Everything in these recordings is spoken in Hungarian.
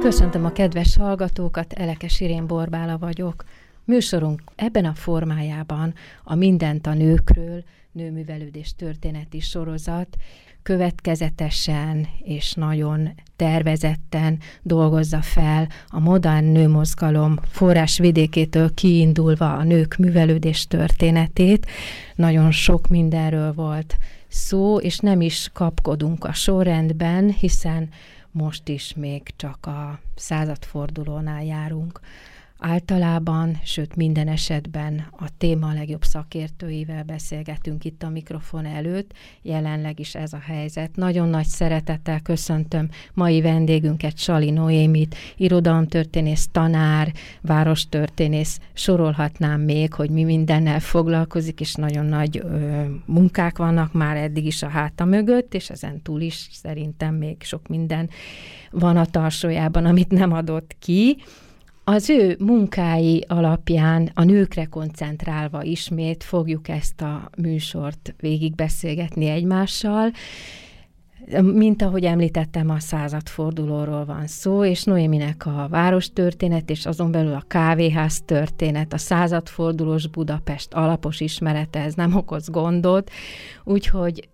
Köszöntöm a kedves hallgatókat, Elekes Irén Borbála vagyok. Műsorunk ebben a formájában a Mindent a nőkről, nőművelődés történeti sorozat következetesen és nagyon tervezetten dolgozza fel a modern nőmozgalom forrásvidékétől kiindulva a nők művelődés történetét. Nagyon sok mindenről volt szó, és nem is kapkodunk a sorrendben, hiszen most is még csak a századfordulónál járunk. Általában, sőt minden esetben a téma legjobb szakértőivel beszélgetünk itt a mikrofon előtt, jelenleg is ez a helyzet. Nagyon nagy szeretettel köszöntöm mai vendégünket, Sali Noémit, irodalomtörténész, tanár, várostörténész, sorolhatnám még, hogy mi mindennel foglalkozik, és nagyon nagy ö, munkák vannak már eddig is a háta mögött, és ezen túl is szerintem még sok minden van a tarsójában, amit nem adott ki. Az ő munkái alapján a nőkre koncentrálva ismét fogjuk ezt a műsort végigbeszélgetni egymással. Mint ahogy említettem, a századfordulóról van szó, és Noéminek a város történet, és azon belül a kávéház történet, a századfordulós Budapest alapos ismerete, ez nem okoz gondot, úgyhogy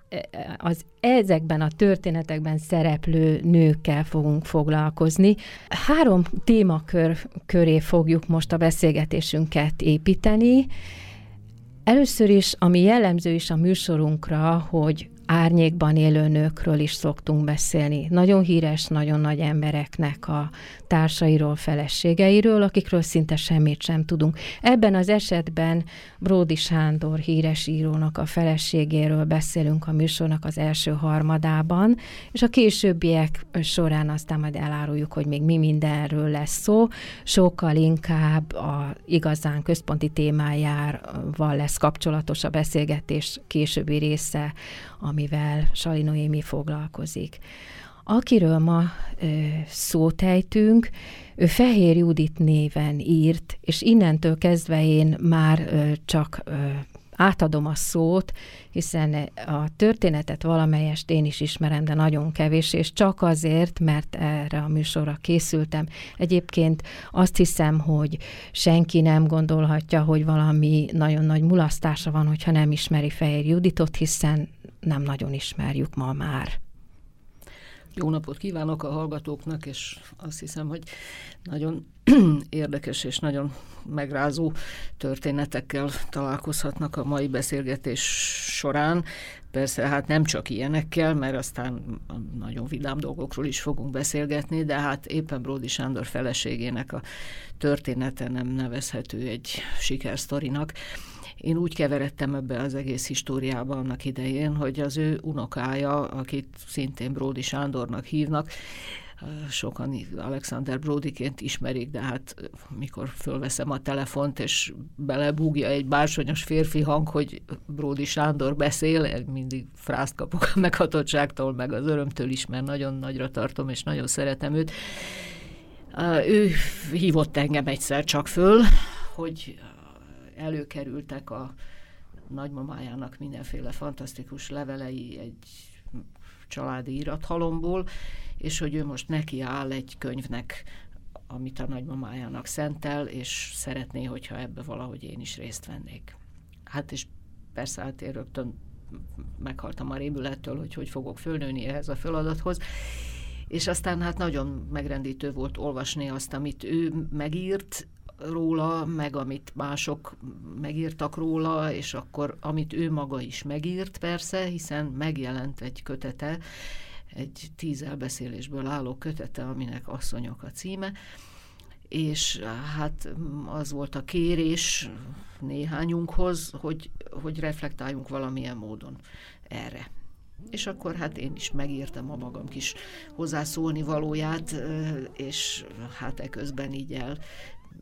az ezekben a történetekben szereplő nőkkel fogunk foglalkozni. Három témakör köré fogjuk most a beszélgetésünket építeni. Először is, ami jellemző is a műsorunkra, hogy árnyékban élő nőkről is szoktunk beszélni. Nagyon híres, nagyon nagy embereknek a társairól, feleségeiről, akikről szinte semmit sem tudunk. Ebben az esetben Bródi Sándor híres írónak a feleségéről beszélünk a műsornak az első harmadában, és a későbbiek során aztán majd eláruljuk, hogy még mi mindenről lesz szó. Sokkal inkább a igazán központi témájával lesz kapcsolatos a beszélgetés későbbi része, amivel Sali Noémi foglalkozik. Akiről ma ö, szót ejtünk, ő Fehér Judit néven írt, és innentől kezdve én már ö, csak ö, átadom a szót, hiszen a történetet valamelyest én is ismerem, de nagyon kevés, és csak azért, mert erre a műsorra készültem. Egyébként azt hiszem, hogy senki nem gondolhatja, hogy valami nagyon nagy mulasztása van, hogyha nem ismeri Fehér Juditot, hiszen nem nagyon ismerjük ma már. Jó napot kívánok a hallgatóknak, és azt hiszem, hogy nagyon érdekes és nagyon megrázó történetekkel találkozhatnak a mai beszélgetés során. Persze, hát nem csak ilyenekkel, mert aztán nagyon vidám dolgokról is fogunk beszélgetni, de hát éppen Bródi Sándor feleségének a története nem nevezhető egy sikersztorinak. Én úgy keveredtem ebbe az egész históriába annak idején, hogy az ő unokája, akit szintén Bródi Sándornak hívnak, sokan Alexander Brodiként ismerik, de hát mikor fölveszem a telefont, és belebúgja egy bársonyos férfi hang, hogy Bródi Sándor beszél, mindig frászt kapok a meghatottságtól, meg az örömtől is, mert nagyon nagyra tartom, és nagyon szeretem őt. Ő hívott engem egyszer csak föl, hogy előkerültek a nagymamájának mindenféle fantasztikus levelei egy családi irathalomból, és hogy ő most neki áll egy könyvnek, amit a nagymamájának szentel, és szeretné, hogyha ebbe valahogy én is részt vennék. Hát és persze hát én rögtön meghaltam a rémülettől, hogy hogy fogok fölnőni ehhez a feladathoz, és aztán hát nagyon megrendítő volt olvasni azt, amit ő megírt, róla, meg amit mások megírtak róla, és akkor amit ő maga is megírt persze, hiszen megjelent egy kötete, egy tíz elbeszélésből álló kötete, aminek Asszonyok a címe, és hát az volt a kérés néhányunkhoz, hogy, hogy reflektáljunk valamilyen módon erre. És akkor hát én is megírtam a magam kis hozzászólni valóját, és hát eközben így el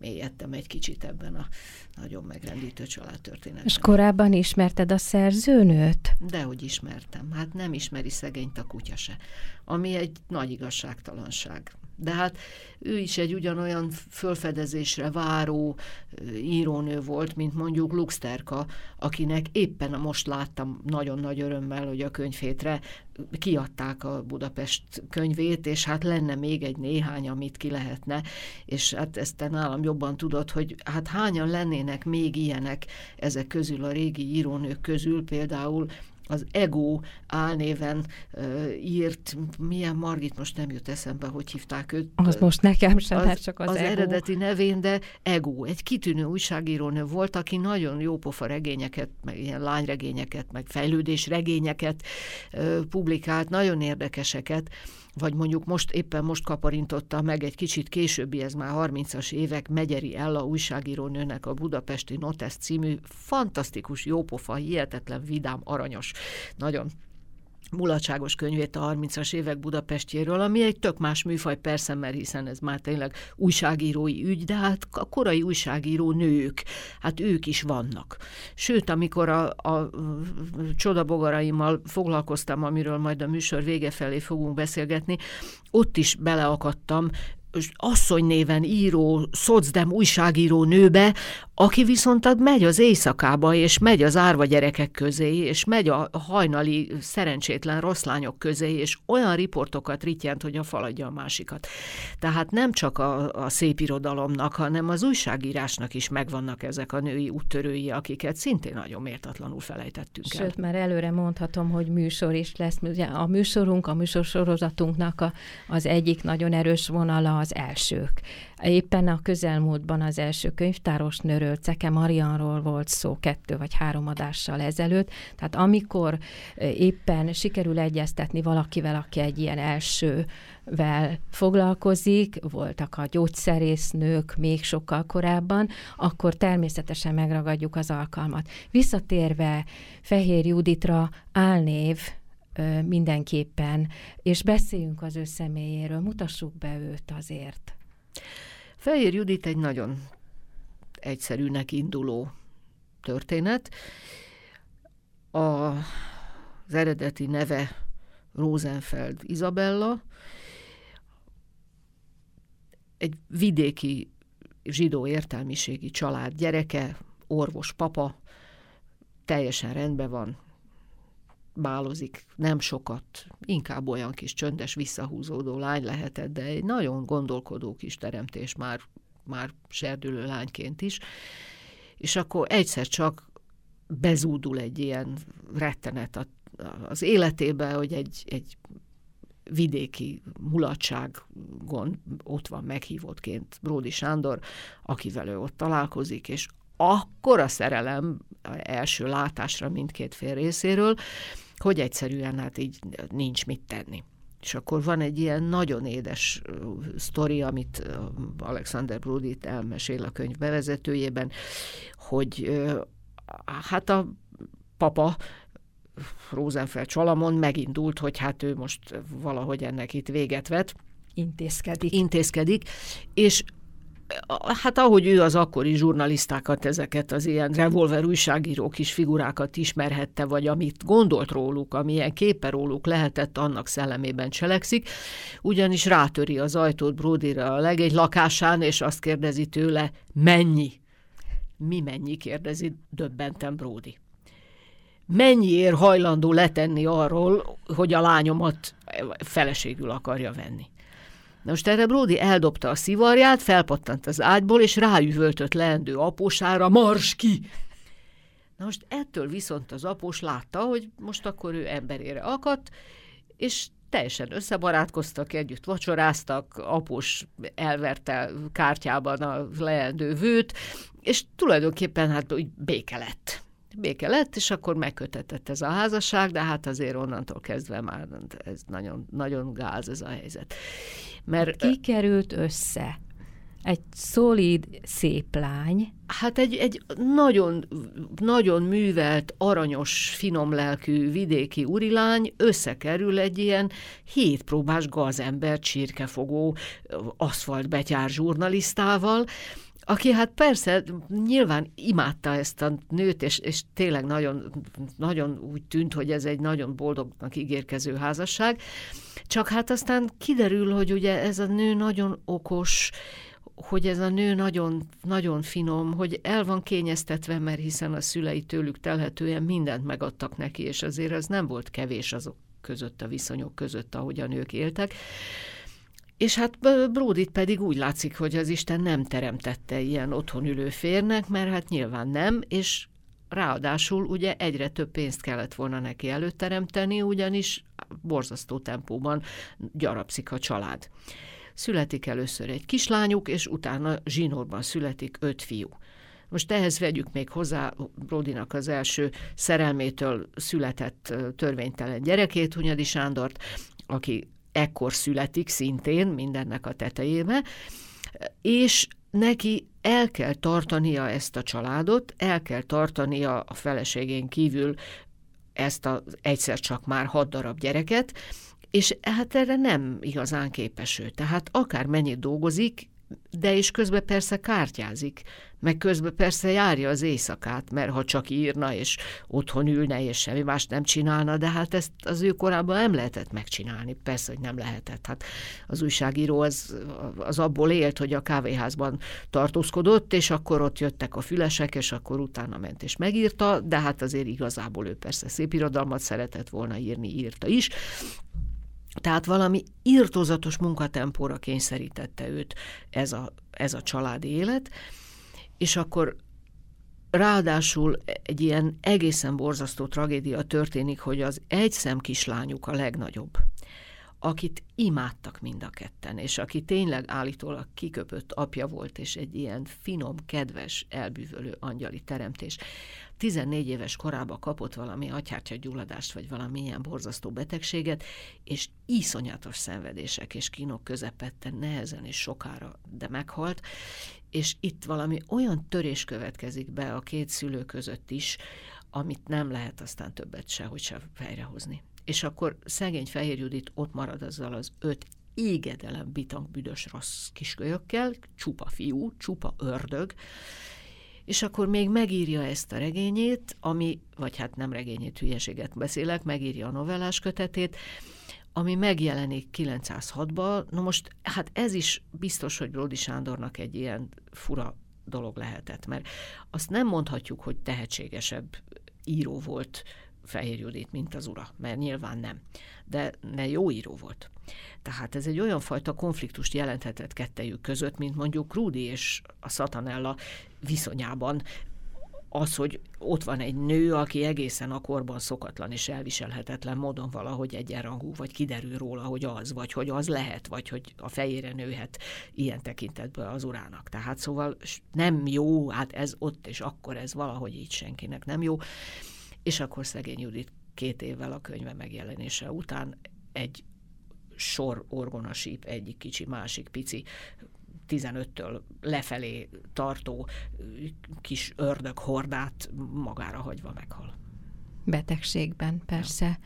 mélyedtem egy kicsit ebben a nagyon megrendítő családtörténetben. És korábban ismerted a szerzőnőt? Dehogy ismertem. Hát nem ismeri szegényt a kutya se. Ami egy nagy igazságtalanság. De hát ő is egy ugyanolyan fölfedezésre váró írónő volt, mint mondjuk Luxterka, akinek éppen most láttam nagyon nagy örömmel, hogy a könyvétre kiadták a Budapest könyvét, és hát lenne még egy néhány, amit ki lehetne, és hát ezt te nálam jobban tudod, hogy hát hányan lennének még ilyenek ezek közül, a régi írónők közül, például az Ego álnéven uh, írt, milyen Margit most nem jut eszembe, hogy hívták őt. Az most nekem sem, az, hát csak az, az Ego. eredeti nevén, de Ego, egy kitűnő újságírónő volt, aki nagyon jópofa regényeket, meg ilyen lányregényeket, meg fejlődésregényeket uh, publikált, nagyon érdekeseket, vagy mondjuk most éppen most kaparintotta meg egy kicsit későbbi, ez már 30-as évek, Megyeri Ella újságírónőnek a Budapesti Notes című fantasztikus, jópofa, hihetetlen, vidám, aranyos, nagyon mulatságos könyvét a 30-as évek Budapestjéről, ami egy tök más műfaj, persze, mert hiszen ez már tényleg újságírói ügy, de hát a korai újságíró nők, hát ők is vannak. Sőt, amikor a, a csodabogaraimmal foglalkoztam, amiről majd a műsor vége felé fogunk beszélgetni, ott is beleakadtam asszony néven író, szocdem újságíró nőbe, aki viszont megy az éjszakába, és megy az árva gyerekek közé, és megy a hajnali szerencsétlen rossz lányok közé, és olyan riportokat rityent, hogy a faladja a másikat. Tehát nem csak a, a szép irodalomnak, hanem az újságírásnak is megvannak ezek a női úttörői, akiket szintén nagyon méltatlanul felejtettünk el. Sőt, már előre mondhatom, hogy műsor is lesz. Ugye a műsorunk, a műsorsorozatunknak a, az egyik nagyon erős vonala az elsők. Éppen a közelmúltban az első könyvtáros nőről, Ceke Marianról volt szó kettő vagy három adással ezelőtt. Tehát amikor éppen sikerül egyeztetni valakivel, aki egy ilyen elsővel foglalkozik, voltak a gyógyszerésznők még sokkal korábban, akkor természetesen megragadjuk az alkalmat. Visszatérve Fehér Juditra álnév mindenképpen, és beszéljünk az ő személyéről, mutassuk be őt azért. Fehér Judit egy nagyon egyszerűnek induló történet. A, az eredeti neve Rosenfeld Isabella, egy vidéki zsidó értelmiségi család gyereke, orvos papa, teljesen rendben van, bálozik, nem sokat, inkább olyan kis csöndes, visszahúzódó lány lehetett, de egy nagyon gondolkodó kis teremtés már, már serdülő lányként is. És akkor egyszer csak bezúdul egy ilyen rettenet az életébe, hogy egy, egy vidéki mulatságon ott van meghívottként Bródi Sándor, akivel ő ott találkozik, és akkor a szerelem első látásra mindkét fél részéről, hogy egyszerűen hát így nincs mit tenni. És akkor van egy ilyen nagyon édes sztori, amit Alexander Brody elmesél a könyv bevezetőjében, hogy hát a papa Rosenfeld Csalamon megindult, hogy hát ő most valahogy ennek itt véget vet. Intézkedik. Intézkedik, és hát ahogy ő az akkori zsurnalisztákat, ezeket az ilyen revolver újságíró kis figurákat ismerhette, vagy amit gondolt róluk, amilyen képe róluk lehetett, annak szellemében cselekszik, ugyanis rátöri az ajtót Brodira a legegy lakásán, és azt kérdezi tőle, mennyi? Mi mennyi? kérdezi döbbenten Brody. Mennyiért hajlandó letenni arról, hogy a lányomat feleségül akarja venni? Most erre Brody eldobta a szivarját, felpattant az ágyból, és ráüvöltött leendő apósára, mars ki! Na most ettől viszont az após látta, hogy most akkor ő emberére akadt, és teljesen összebarátkoztak, együtt vacsoráztak, após elverte kártyában a leendő vőt, és tulajdonképpen hát úgy béke lett béke lett, és akkor megkötetett ez a házasság, de hát azért onnantól kezdve már ez nagyon, nagyon gáz ez a helyzet. Mert, Ki került össze? egy szolid, szép lány. Hát egy, egy nagyon, nagyon művelt, aranyos, finom lelkű vidéki urilány összekerül egy ilyen hétpróbás gazember, csirkefogó, aszfaltbetyár zsurnalisztával, aki hát persze nyilván imádta ezt a nőt, és, és tényleg nagyon, nagyon úgy tűnt, hogy ez egy nagyon boldognak ígérkező házasság, csak hát aztán kiderül, hogy ugye ez a nő nagyon okos, hogy ez a nő nagyon, nagyon finom, hogy el van kényeztetve, mert hiszen a szülei tőlük telhetően mindent megadtak neki, és azért ez nem volt kevés azok között, a viszonyok között, ahogy a nők éltek. És hát Bródit pedig úgy látszik, hogy az Isten nem teremtette ilyen otthon ülő férnek, mert hát nyilván nem, és ráadásul ugye egyre több pénzt kellett volna neki előteremteni, ugyanis borzasztó tempóban gyarapszik a család. Születik először egy kislányuk, és utána zsinórban születik öt fiú. Most ehhez vegyük még hozzá Brodinak az első szerelmétől született törvénytelen gyerekét, Hunyadi Sándort, aki ekkor születik szintén mindennek a tetejébe, és neki el kell tartania ezt a családot, el kell tartania a feleségén kívül ezt az egyszer csak már hat darab gyereket, és hát erre nem igazán képes ő. Tehát akár mennyit dolgozik, de és közben persze kártyázik, meg közben persze járja az éjszakát, mert ha csak írna, és otthon ülne, és semmi más nem csinálna, de hát ezt az ő korában nem lehetett megcsinálni, persze, hogy nem lehetett. Hát az újságíró az, az abból élt, hogy a kávéházban tartózkodott, és akkor ott jöttek a fülesek, és akkor utána ment és megírta, de hát azért igazából ő persze szép irodalmat szeretett volna írni, írta is, tehát valami írtózatos munkatempóra kényszerítette őt ez a, ez a családi élet, és akkor ráadásul egy ilyen egészen borzasztó tragédia történik, hogy az egy szem kislányuk a legnagyobb, akit imádtak mind a ketten, és aki tényleg állítólag kiköpött apja volt, és egy ilyen finom, kedves, elbűvölő angyali teremtés. 14 éves korában kapott valami agyhártya gyulladást, vagy valami ilyen borzasztó betegséget, és iszonyatos szenvedések és kínok közepette nehezen és sokára, de meghalt, és itt valami olyan törés következik be a két szülő között is, amit nem lehet aztán többet sehogy se fejrehozni. És akkor szegény Fehér Judit ott marad azzal az öt égedelem bitang büdös rossz kiskölyökkel, csupa fiú, csupa ördög, és akkor még megírja ezt a regényét, ami, vagy hát nem regényét, hülyeséget beszélek, megírja a novellás kötetét, ami megjelenik 906-ban. Na most, hát ez is biztos, hogy Brody Sándornak egy ilyen fura dolog lehetett, mert azt nem mondhatjuk, hogy tehetségesebb író volt Fehér Judit, mint az ura, mert nyilván nem. De ne jó író volt. Tehát ez egy olyan fajta konfliktust jelenthetett kettejük között, mint mondjuk Rudi és a Satanella viszonyában az, hogy ott van egy nő, aki egészen a korban szokatlan és elviselhetetlen módon valahogy egyenrangú, vagy kiderül róla, hogy az, vagy hogy az lehet, vagy hogy a fejére nőhet ilyen tekintetből az urának. Tehát szóval nem jó, hát ez ott és akkor ez valahogy így senkinek nem jó. És akkor szegény Judit két évvel a könyve megjelenése után egy sor orgonasíp, egyik kicsi, másik pici 15-től lefelé tartó kis ördög hordát magára hagyva meghal. Betegségben, persze. Ja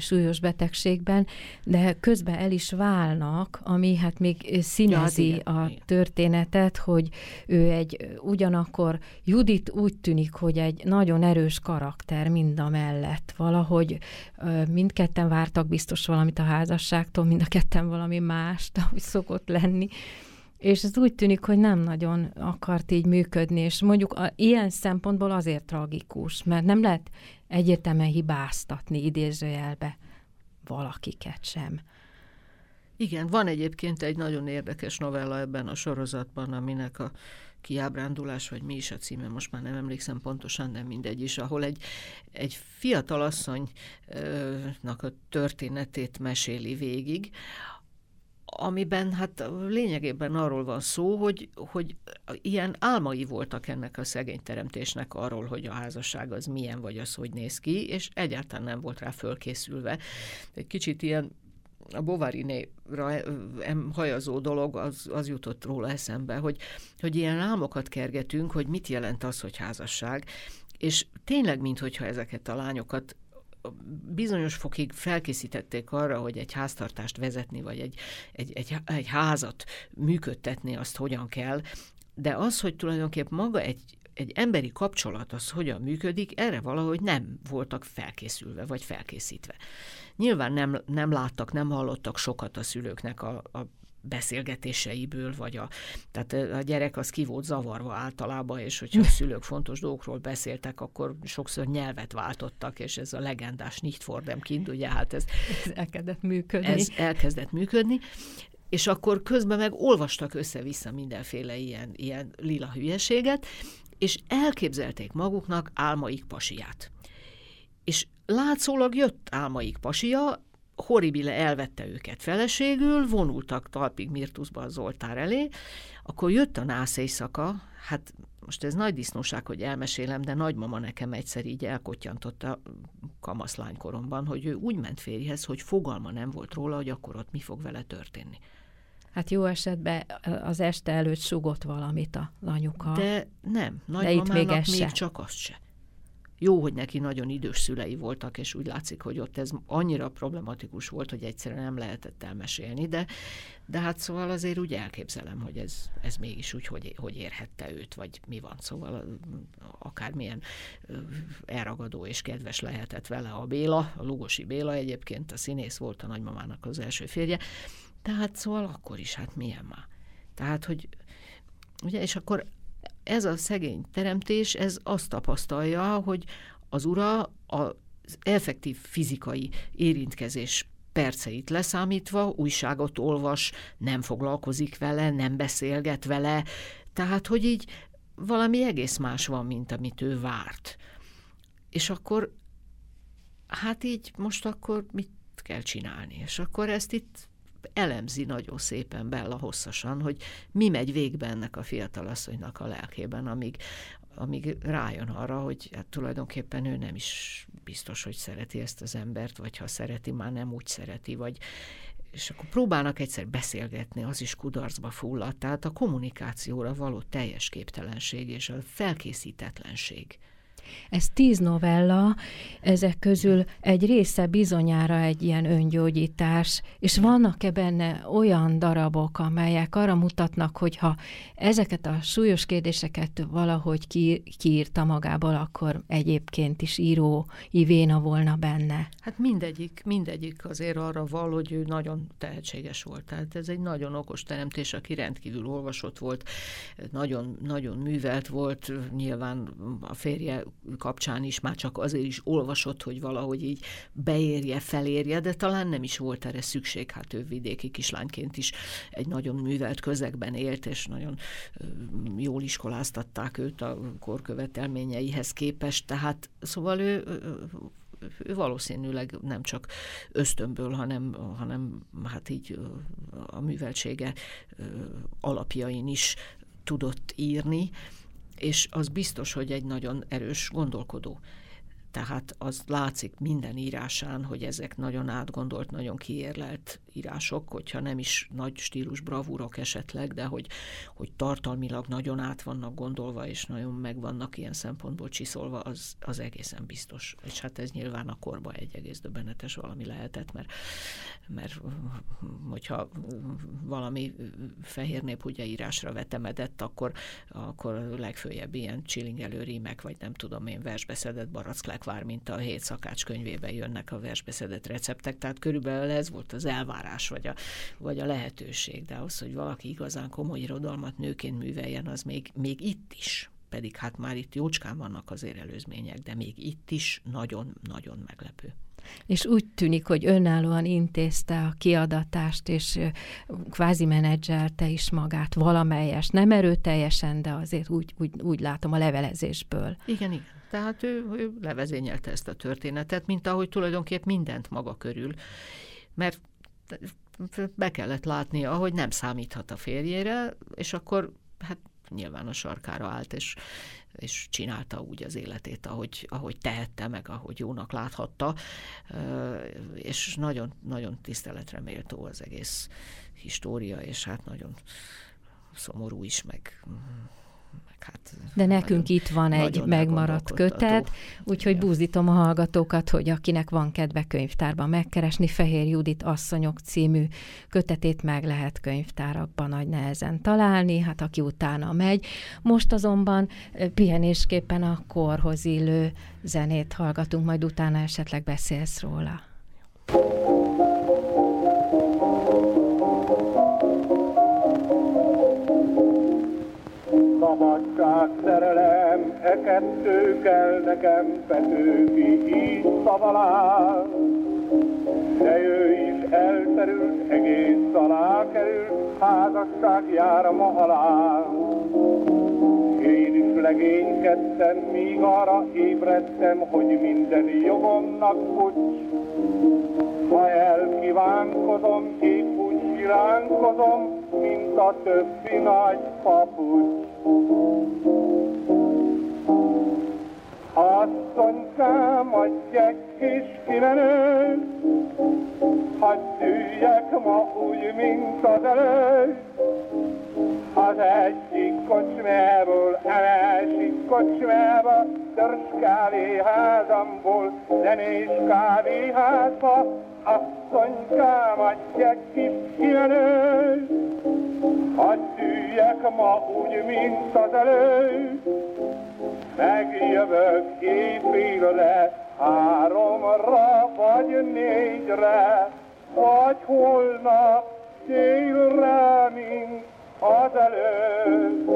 súlyos betegségben, de közben el is válnak, ami hát még színezi ja, hát a történetet, hogy ő egy ugyanakkor Judit úgy tűnik, hogy egy nagyon erős karakter mind a mellett. Valahogy mindketten vártak biztos valamit a házasságtól, mind a ketten valami mást, ahogy szokott lenni. És ez úgy tűnik, hogy nem nagyon akart így működni, és mondjuk a, ilyen szempontból azért tragikus, mert nem lehet egyértelműen hibáztatni idézőjelbe valakiket sem. Igen, van egyébként egy nagyon érdekes novella ebben a sorozatban, aminek a kiábrándulás, vagy mi is a címe, most már nem emlékszem pontosan, de mindegy is, ahol egy, egy fiatal asszonynak a történetét meséli végig, amiben hát lényegében arról van szó, hogy, hogy ilyen álmai voltak ennek a szegény teremtésnek arról, hogy a házasság az milyen, vagy az hogy néz ki, és egyáltalán nem volt rá fölkészülve. Egy kicsit ilyen a Bovarinéra hajazó dolog, az, az jutott róla eszembe, hogy, hogy ilyen álmokat kergetünk, hogy mit jelent az, hogy házasság, és tényleg, minthogyha ezeket a lányokat bizonyos fokig felkészítették arra, hogy egy háztartást vezetni, vagy egy, egy, egy, egy házat működtetni, azt hogyan kell, de az, hogy tulajdonképpen maga egy, egy emberi kapcsolat, az hogyan működik, erre valahogy nem voltak felkészülve, vagy felkészítve. Nyilván nem, nem láttak, nem hallottak sokat a szülőknek a, a beszélgetéseiből, vagy a, tehát a gyerek az ki volt zavarva általában, és hogyha a szülők fontos dolgokról beszéltek, akkor sokszor nyelvet váltottak, és ez a legendás nicht for them kind, ugye hát ez, ez elkezdett működni. Ez elkezdett működni, és akkor közben meg olvastak össze-vissza mindenféle ilyen, ilyen lila hülyeséget, és elképzelték maguknak álmaik pasiját. És látszólag jött álmaik pasia, horribile elvette őket feleségül, vonultak talpig Mirtuszba az oltár elé, akkor jött a nász éjszaka, hát most ez nagy disznóság, hogy elmesélem, de nagymama nekem egyszer így elkottyantotta kamaszlánykoromban, hogy ő úgy ment férjhez, hogy fogalma nem volt róla, hogy akkor ott mi fog vele történni. Hát jó esetben az este előtt sugott valamit a anyuka. De nem, nagymamának még, még se. csak azt se. Jó, hogy neki nagyon idős szülei voltak, és úgy látszik, hogy ott ez annyira problematikus volt, hogy egyszerűen nem lehetett elmesélni, de, de hát szóval azért úgy elképzelem, hogy ez, ez mégis úgy, hogy, hogy érhette őt, vagy mi van. Szóval akármilyen elragadó és kedves lehetett vele a Béla, a Lugosi Béla egyébként, a színész volt a nagymamának az első férje, tehát szóval akkor is, hát milyen már. Tehát, hogy ugye, és akkor ez a szegény teremtés, ez azt tapasztalja, hogy az ura az effektív fizikai érintkezés perceit leszámítva újságot olvas, nem foglalkozik vele, nem beszélget vele, tehát, hogy így valami egész más van, mint amit ő várt. És akkor, hát így most akkor mit kell csinálni? És akkor ezt itt elemzi nagyon szépen Bella hosszasan, hogy mi megy végbe ennek a fiatalasszonynak a lelkében, amíg, amíg rájön arra, hogy hát tulajdonképpen ő nem is biztos, hogy szereti ezt az embert, vagy ha szereti, már nem úgy szereti, vagy és akkor próbálnak egyszer beszélgetni, az is kudarcba fulladt. Tehát a kommunikációra való teljes képtelenség és a felkészítetlenség. Ez tíz novella, ezek közül egy része bizonyára egy ilyen öngyógyítás, és vannak-e benne olyan darabok, amelyek arra mutatnak, hogy ha ezeket a súlyos kérdéseket valahogy ki, kiírta magából, akkor egyébként is író ivéna volna benne? Hát mindegyik, mindegyik azért arra val, hogy ő nagyon tehetséges volt. Tehát ez egy nagyon okos teremtés, aki rendkívül olvasott volt, nagyon, nagyon művelt volt, nyilván a férje kapcsán is már csak azért is olvasott, hogy valahogy így beérje, felérje, de talán nem is volt erre szükség, hát ő vidéki kislányként is egy nagyon művelt közegben élt, és nagyon jól iskoláztatták őt a korkövetelményeihez képest, tehát szóval ő ő valószínűleg nem csak ösztönből, hanem, hanem hát így a műveltsége alapjain is tudott írni, és az biztos, hogy egy nagyon erős gondolkodó. Tehát az látszik minden írásán, hogy ezek nagyon átgondolt, nagyon kiérlelt írások, hogyha nem is nagy stílus bravúrok esetleg, de hogy, hogy tartalmilag nagyon át vannak gondolva, és nagyon meg vannak ilyen szempontból csiszolva, az, az egészen biztos. És hát ez nyilván a korba egy egész döbbenetes valami lehetett, mert, mert hogyha valami fehér nép ugye írásra vetemedett, akkor, akkor legfőjebb ilyen csilingelő rímek, vagy nem tudom én, versbeszedett baracklák vár, mint a hét szakács könyvében jönnek a versbeszedett receptek, tehát körülbelül ez volt az elvárás vagy a, vagy a lehetőség, de az, hogy valaki igazán komoly irodalmat nőként műveljen, az még, még itt is pedig hát már itt jócskán vannak azért előzmények, de még itt is nagyon-nagyon meglepő. És úgy tűnik, hogy önállóan intézte a kiadatást, és kvázi menedzselte is magát valamelyes, nem erőteljesen, de azért úgy, úgy, úgy látom a levelezésből. Igen, igen. Tehát ő, ő levezényelte ezt a történetet, mint ahogy tulajdonképp mindent maga körül. Mert be kellett látnia, hogy nem számíthat a férjére, és akkor hát nyilván a sarkára állt, és, és csinálta úgy az életét, ahogy, ahogy tehette, meg ahogy jónak láthatta, és nagyon, nagyon tiszteletre méltó az egész história, és hát nagyon szomorú is, meg hát... De nekünk itt van egy megmaradt kötet, úgyhogy ja. búzítom a hallgatókat, hogy akinek van kedve könyvtárban megkeresni, Fehér Judit Asszonyok című kötetét meg lehet könyvtárakban nagy nehezen találni, hát aki utána megy. Most azonban pihenésképpen a korhoz illő zenét hallgatunk, majd utána esetleg beszélsz róla. Szabadság, szerelem, e kettő kell nekem, Petőfi így szavalál. De ő is elterült, egész alá került, házasság jár ma alá. Én is legénykedtem, míg arra ébredtem, hogy minden jogomnak futs. Ha elkívánkozom, épp úgy siránkozom, mint a többi nagy papucs. Asszonykám, adj egy kis kimenő, hadd üljek ma úgy, mint az előtt. Az egyik kocsmából, a másik kocsmába, törzs kávéházamból, zenés kávéházba, asszonykám, adj egy kis kimenő, hadd üljek ma úgy, mint az előtt. Megjövök éjfélre, háromra vagy négyre, vagy holnap délre, mint az előtt.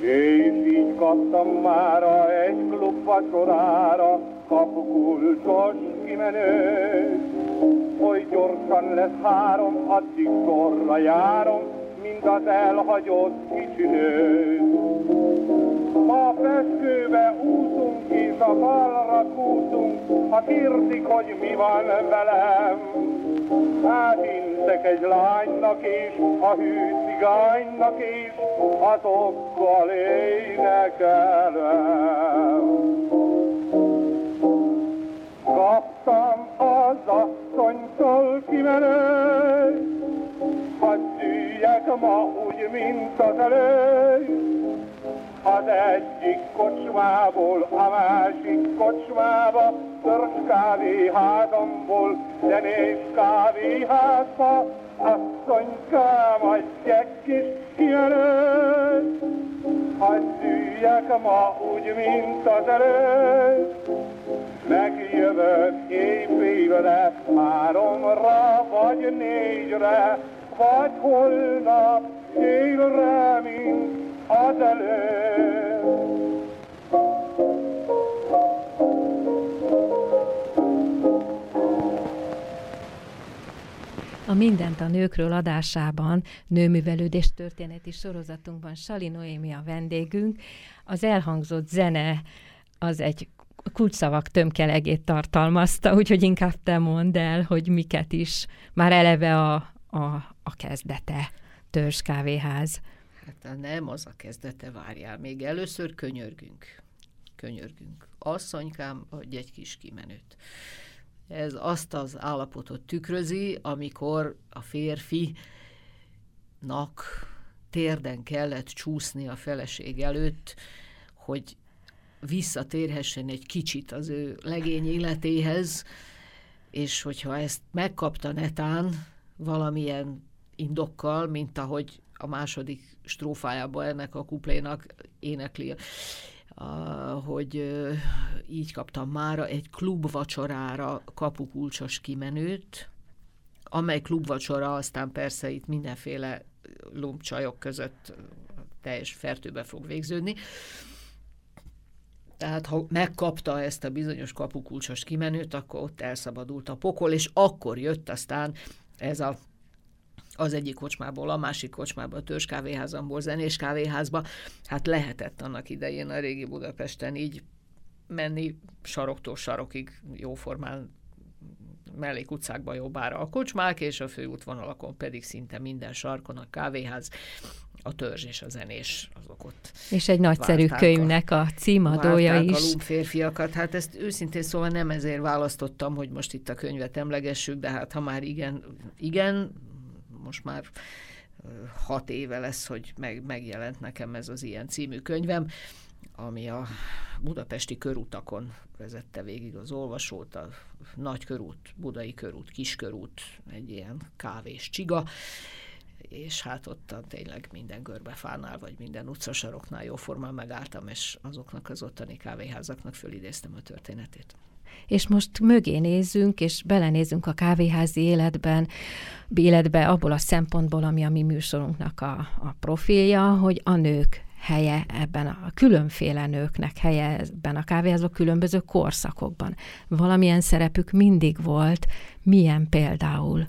És így kaptam mára egy klub vacsorára, kapukulcsos kimenőt. Oly gyorsan lesz három, addig sorra járom, mint az elhagyott kicsi. Ma feskőbe úszunk és a balra kúszunk, ha kérdik, hogy mi van velem. Hát intek egy lánynak és a hű cigánynak is, azokkal énekelem. Kaptam az asszonytól kimenő, hadd üljek ma úgy, mint az előtt. Az egyik kocsmából a másik kocsmába, törzs kávéházamból, zenés kávéházba, asszonykám, adj egy kis kijelölt. Hadd üljek ma úgy, mint az előtt. Megjövök éjfélre, háromra vagy négyre, vagy holnap délre, mint A Mindent a nőkről adásában nőművelődés történeti sorozatunkban Sali Noémi a vendégünk. Az elhangzott zene az egy kulcsszavak tömkelegét tartalmazta, úgyhogy inkább te mondd el, hogy miket is, már eleve a, a, a kezdete, törzs kávéház. Hát nem az a kezdete, várjál, még először könyörgünk. Könyörgünk. Asszonykám, adj egy kis kimenőt. Ez azt az állapotot tükrözi, amikor a férfinak térden kellett csúszni a feleség előtt, hogy visszatérhessen egy kicsit az ő legény életéhez, és hogyha ezt megkapta netán valamilyen indokkal, mint ahogy a második strófájában ennek a kuplénak énekli, hogy így kaptam mára egy klubvacsorára kapukulcsos kimenőt, amely klubvacsora aztán persze itt mindenféle lumpcsajok között teljes fertőbe fog végződni. Tehát ha megkapta ezt a bizonyos kapukulcsos kimenőt, akkor ott elszabadult a pokol, és akkor jött aztán ez a az egyik kocsmából, a másik kocsmába, a törzs kávéházamból, zenés kávéházba. Hát lehetett annak idején a régi Budapesten így menni saroktól sarokig jóformán mellékutcákban jobbára a kocsmák, és a főútvonalakon pedig szinte minden sarkon a kávéház, a törzs és a zenés azok ott. És egy nagyszerű könyvnek a, a címadója is. a férfiakat. Hát ezt őszintén szóval nem ezért választottam, hogy most itt a könyvet emlegessük, de hát ha már igen, igen, most már hat éve lesz, hogy meg, megjelent nekem ez az ilyen című könyvem, ami a budapesti körutakon vezette végig az olvasót, a nagy körút, budai körút, kiskörút, egy ilyen kávés csiga, és hát ott tényleg minden görbefánál, vagy minden utcasaroknál jóformán megálltam, és azoknak az ottani kávéházaknak fölidéztem a történetét és most mögé nézzünk, és belenézzünk a kávéházi életben, életbe abból a szempontból, ami a mi műsorunknak a, a profilja, hogy a nők helye ebben a különféle nőknek helye ebben a kávéházban különböző korszakokban. Valamilyen szerepük mindig volt, milyen például?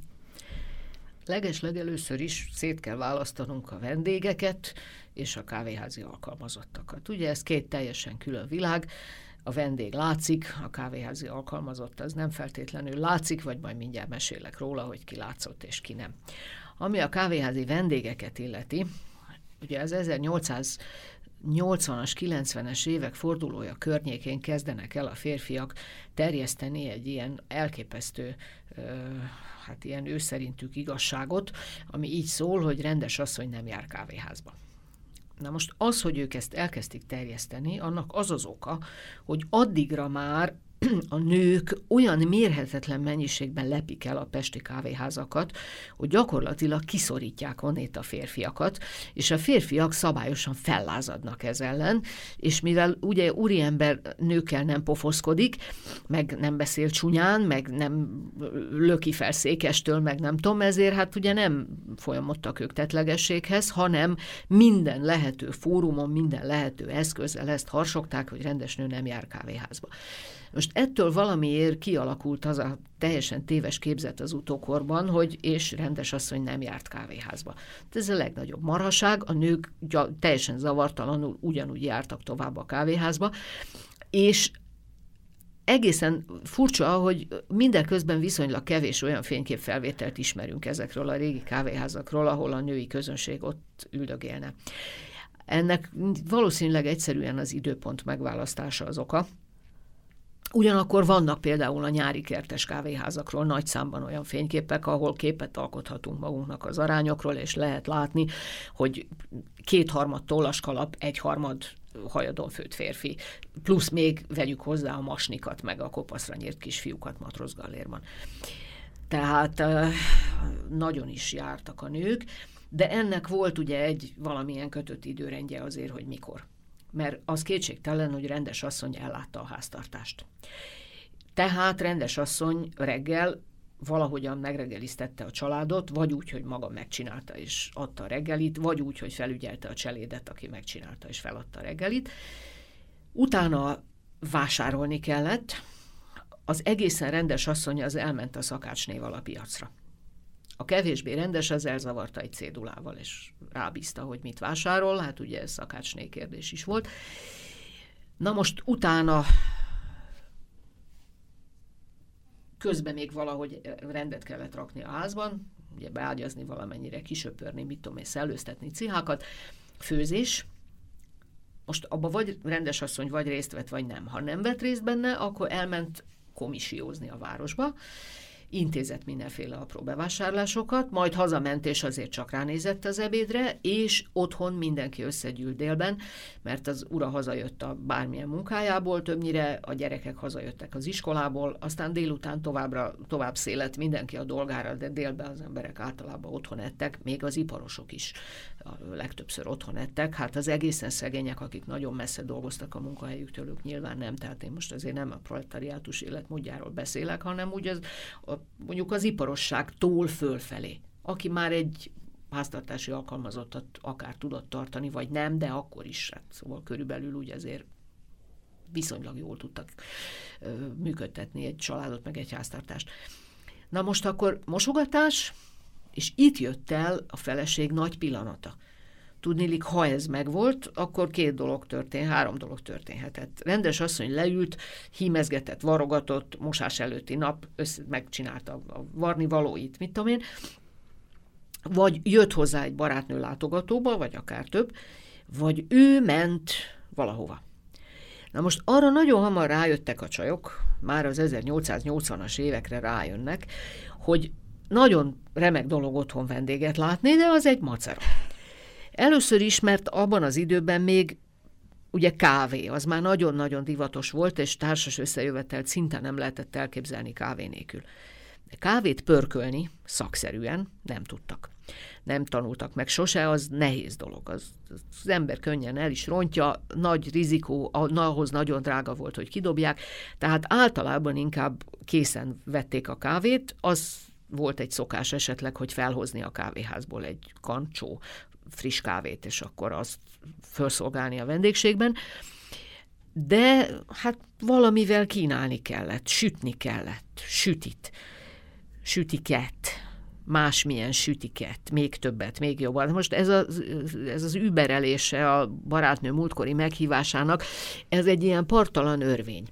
Leges legelőször is szét kell választanunk a vendégeket és a kávéházi alkalmazottakat. Ugye ez két teljesen külön világ a vendég látszik, a kávéházi alkalmazott az nem feltétlenül látszik, vagy majd mindjárt mesélek róla, hogy ki látszott és ki nem. Ami a kávéházi vendégeket illeti, ugye az 1800 80-as, 90-es évek fordulója környékén kezdenek el a férfiak terjeszteni egy ilyen elképesztő, hát ilyen ő szerintük igazságot, ami így szól, hogy rendes asszony nem jár kávéházba. Na most az, hogy ők ezt elkezdték terjeszteni, annak az az oka, hogy addigra már a nők olyan mérhetetlen mennyiségben lepik el a pesti kávéházakat, hogy gyakorlatilag kiszorítják onnét a férfiakat, és a férfiak szabályosan fellázadnak ez ellen, és mivel ugye úriember nőkkel nem pofoszkodik, meg nem beszél csúnyán, meg nem löki fel székestől, meg nem tudom, ezért hát ugye nem folyamodtak ők tetlegességhez, hanem minden lehető fórumon, minden lehető eszközzel ezt harsogták, hogy rendes nő nem jár kávéházba. Most ettől valamiért kialakult az a teljesen téves képzet az utókorban, hogy és rendes asszony nem járt kávéházba. Ez a legnagyobb marhaság, a nők teljesen zavartalanul ugyanúgy jártak tovább a kávéházba, és egészen furcsa, hogy mindeközben viszonylag kevés olyan fényképfelvételt ismerünk ezekről a régi kávéházakról, ahol a női közönség ott üldögélne. Ennek valószínűleg egyszerűen az időpont megválasztása az oka, Ugyanakkor vannak például a nyári kertes kávéházakról nagy számban olyan fényképek, ahol képet alkothatunk magunknak az arányokról, és lehet látni, hogy kétharmad tollaskalap, egyharmad hajadon főtt férfi, plusz még vegyük hozzá a masnikat, meg a kopaszra nyírt kisfiúkat matrozgallérban. Tehát nagyon is jártak a nők, de ennek volt ugye egy valamilyen kötött időrendje azért, hogy mikor mert az kétségtelen, hogy rendes asszony ellátta a háztartást. Tehát rendes asszony reggel valahogyan megreggeliztette a családot, vagy úgy, hogy maga megcsinálta és adta a reggelit, vagy úgy, hogy felügyelte a cselédet, aki megcsinálta és feladta a reggelit. Utána vásárolni kellett, az egészen rendes asszony az elment a szakácsnéval a piacra. A kevésbé rendes az elzavarta egy cédulával, és rábízta, hogy mit vásárol, hát ugye ez szakácsné kérdés is volt. Na most utána közben még valahogy rendet kellett rakni a házban, ugye beágyazni valamennyire, kisöpörni, mit tudom én, szellőztetni cihákat, főzés, most abba vagy rendes asszony vagy részt vett, vagy nem. Ha nem vett részt benne, akkor elment komisiózni a városba, intézett mindenféle apró bevásárlásokat, majd hazament, és azért csak ránézett az ebédre, és otthon mindenki összegyűlt délben, mert az ura hazajött a bármilyen munkájából, többnyire a gyerekek hazajöttek az iskolából, aztán délután továbbra, tovább szélet mindenki a dolgára, de délben az emberek általában otthon ettek, még az iparosok is a legtöbbször otthon ettek. Hát az egészen szegények, akik nagyon messze dolgoztak a munkahelyüktől, ők nyilván nem, tehát én most azért nem a proletariátus életmódjáról beszélek, hanem úgy az, a, mondjuk az iparosságtól fölfelé, aki már egy háztartási alkalmazottat akár tudott tartani, vagy nem, de akkor is, hát szóval körülbelül úgy azért viszonylag jól tudtak ö, működtetni egy családot, meg egy háztartást. Na most akkor mosogatás, és itt jött el a feleség nagy pillanata. Tudnélik, ha ez megvolt, akkor két dolog történt, három dolog történhetett. Rendes asszony leült, hímezgetett, varogatott, mosás előtti nap, össze, megcsinálta a varni valóit, mit tudom én, vagy jött hozzá egy barátnő látogatóba, vagy akár több, vagy ő ment valahova. Na most arra nagyon hamar rájöttek a csajok, már az 1880-as évekre rájönnek, hogy nagyon remek dolog otthon vendéget látni, de az egy macera. Először is, mert abban az időben még ugye kávé, az már nagyon-nagyon divatos volt, és társas összejövetelt szinte nem lehetett elképzelni kávé nélkül. De kávét pörkölni szakszerűen nem tudtak. Nem tanultak meg sose, az nehéz dolog. Az, az ember könnyen el is rontja, nagy rizikó, ahhoz nagyon drága volt, hogy kidobják, tehát általában inkább készen vették a kávét, az volt egy szokás esetleg, hogy felhozni a kávéházból egy kancsó friss kávét, és akkor azt felszolgálni a vendégségben. De hát valamivel kínálni kellett, sütni kellett, sütit, sütiket, másmilyen sütiket, még többet, még jobban. Most ez, a, ez az überelése a barátnő múltkori meghívásának, ez egy ilyen partalan örvény.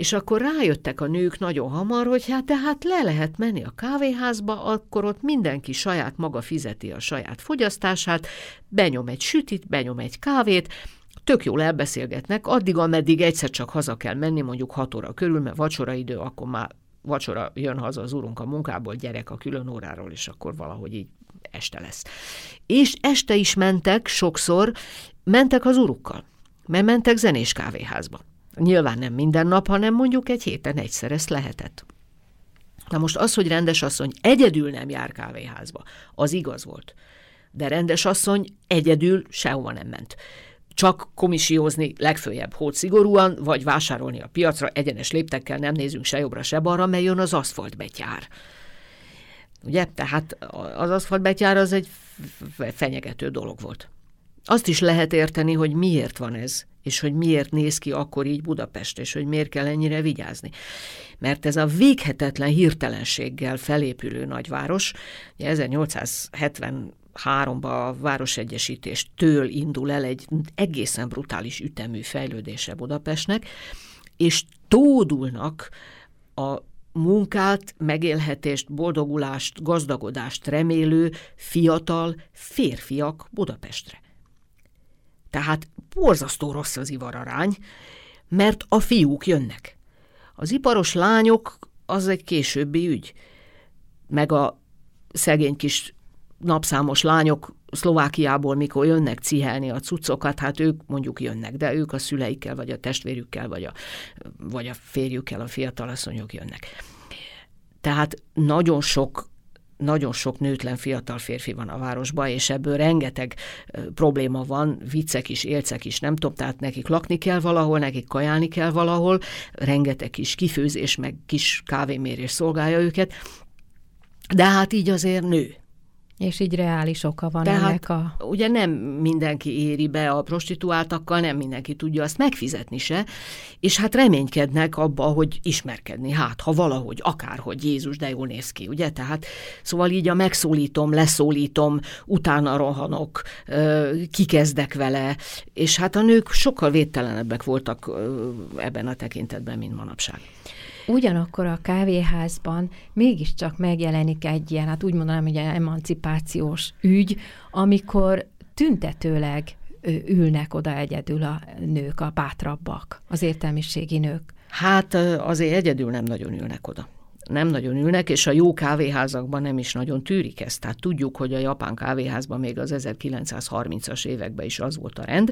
És akkor rájöttek a nők nagyon hamar, hogy hát tehát le lehet menni a kávéházba, akkor ott mindenki saját maga fizeti a saját fogyasztását, benyom egy sütit, benyom egy kávét, tök jól elbeszélgetnek, addig, ameddig egyszer csak haza kell menni, mondjuk 6 óra körül, mert vacsora idő, akkor már vacsora jön haza az úrunk a munkából, gyerek a külön óráról, és akkor valahogy így este lesz. És este is mentek sokszor, mentek az urukkal, mert mentek zenés kávéházba. Nyilván nem minden nap, hanem mondjuk egy héten egyszer ezt lehetett. Na most az, hogy rendes asszony egyedül nem jár kávéházba, az igaz volt. De rendes asszony egyedül sehova nem ment. Csak komisiózni legfőjebb hót szigorúan, vagy vásárolni a piacra egyenes léptekkel nem nézünk se jobbra, se balra, mert jön az aszfaltbetyár. Ugye? Tehát az aszfaltbetyár az egy fenyegető dolog volt. Azt is lehet érteni, hogy miért van ez, és hogy miért néz ki akkor így Budapest, és hogy miért kell ennyire vigyázni. Mert ez a véghetetlen hirtelenséggel felépülő nagyváros, 1870 háromba a városegyesítéstől indul el egy egészen brutális ütemű fejlődése Budapestnek, és tódulnak a munkát, megélhetést, boldogulást, gazdagodást remélő fiatal férfiak Budapestre. Tehát borzasztó rossz az ivararány, mert a fiúk jönnek. Az iparos lányok az egy későbbi ügy, meg a szegény kis napszámos lányok Szlovákiából, mikor jönnek cihelni a cuccokat, hát ők mondjuk jönnek, de ők a szüleikkel, vagy a testvérükkel, vagy a, vagy a férjükkel, a fiatalasszonyok jönnek. Tehát nagyon sok nagyon sok nőtlen fiatal férfi van a városban, és ebből rengeteg probléma van, viccek is, élcek is, nem tudom, tehát nekik lakni kell valahol, nekik kajálni kell valahol, rengeteg kis kifőzés, meg kis kávémérés szolgálja őket, de hát így azért nő. És így reális oka van Tehát, ennek a... ugye nem mindenki éri be a prostituáltakkal, nem mindenki tudja azt megfizetni se, és hát reménykednek abba, hogy ismerkedni, hát ha valahogy, akárhogy Jézus, de jól néz ki, ugye? Tehát szóval így a megszólítom, leszólítom, utána rohanok, kikezdek vele, és hát a nők sokkal védtelenebbek voltak ebben a tekintetben, mint manapság. Ugyanakkor a kávéházban mégiscsak megjelenik egy ilyen, hát úgy mondanám, hogy emancipációs ügy, amikor tüntetőleg ülnek oda egyedül a nők, a bátrabbak, az értelmiségi nők. Hát azért egyedül nem nagyon ülnek oda nem nagyon ülnek, és a jó kávéházakban nem is nagyon tűrik ezt. Tehát tudjuk, hogy a japán kávéházban még az 1930-as években is az volt a rend,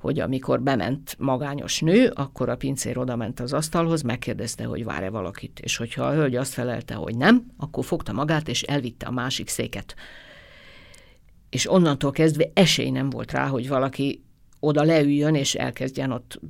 hogy amikor bement magányos nő, akkor a pincér oda ment az asztalhoz, megkérdezte, hogy vár-e valakit, és hogyha a hölgy azt felelte, hogy nem, akkor fogta magát, és elvitte a másik széket. És onnantól kezdve esély nem volt rá, hogy valaki oda leüljön, és elkezdjen ott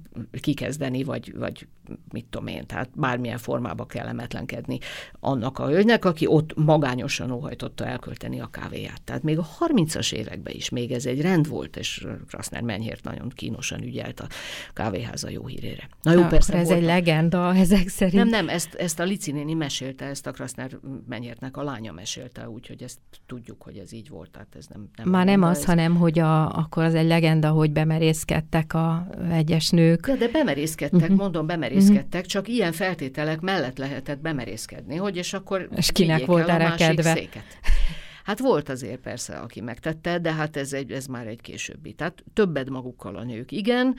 kikezdeni, vagy, vagy mit tudom én, tehát bármilyen formába kellemetlenkedni annak a hölgynek, aki ott magányosan óhajtotta elkölteni a kávéját. Tehát még a 30-as években is még ez egy rend volt, és Kraszner Menyhért nagyon kínosan ügyelt a kávéháza jó hírére. Na jó, persze. Ez volt, egy legenda ezek szerint. Nem, nem, ezt, ezt a Lici néni mesélte, ezt a Kraszner Menyhértnek a lánya mesélte, úgyhogy ezt tudjuk, hogy ez így volt. Tehát ez nem, nem Már nem az, ez... hanem hogy a, akkor az egy legenda, hogy bemerészkedtek a egyes nők. De, de bemerészkedtek, uh-huh. mondom, bemerészkedtek bemerészkedtek, csak ilyen feltételek mellett lehetett bemerészkedni, hogy és akkor és kinek volt erre kedve? Széket. Hát volt azért persze, aki megtette, de hát ez, egy, ez már egy későbbi. Tehát többet magukkal a nők, igen,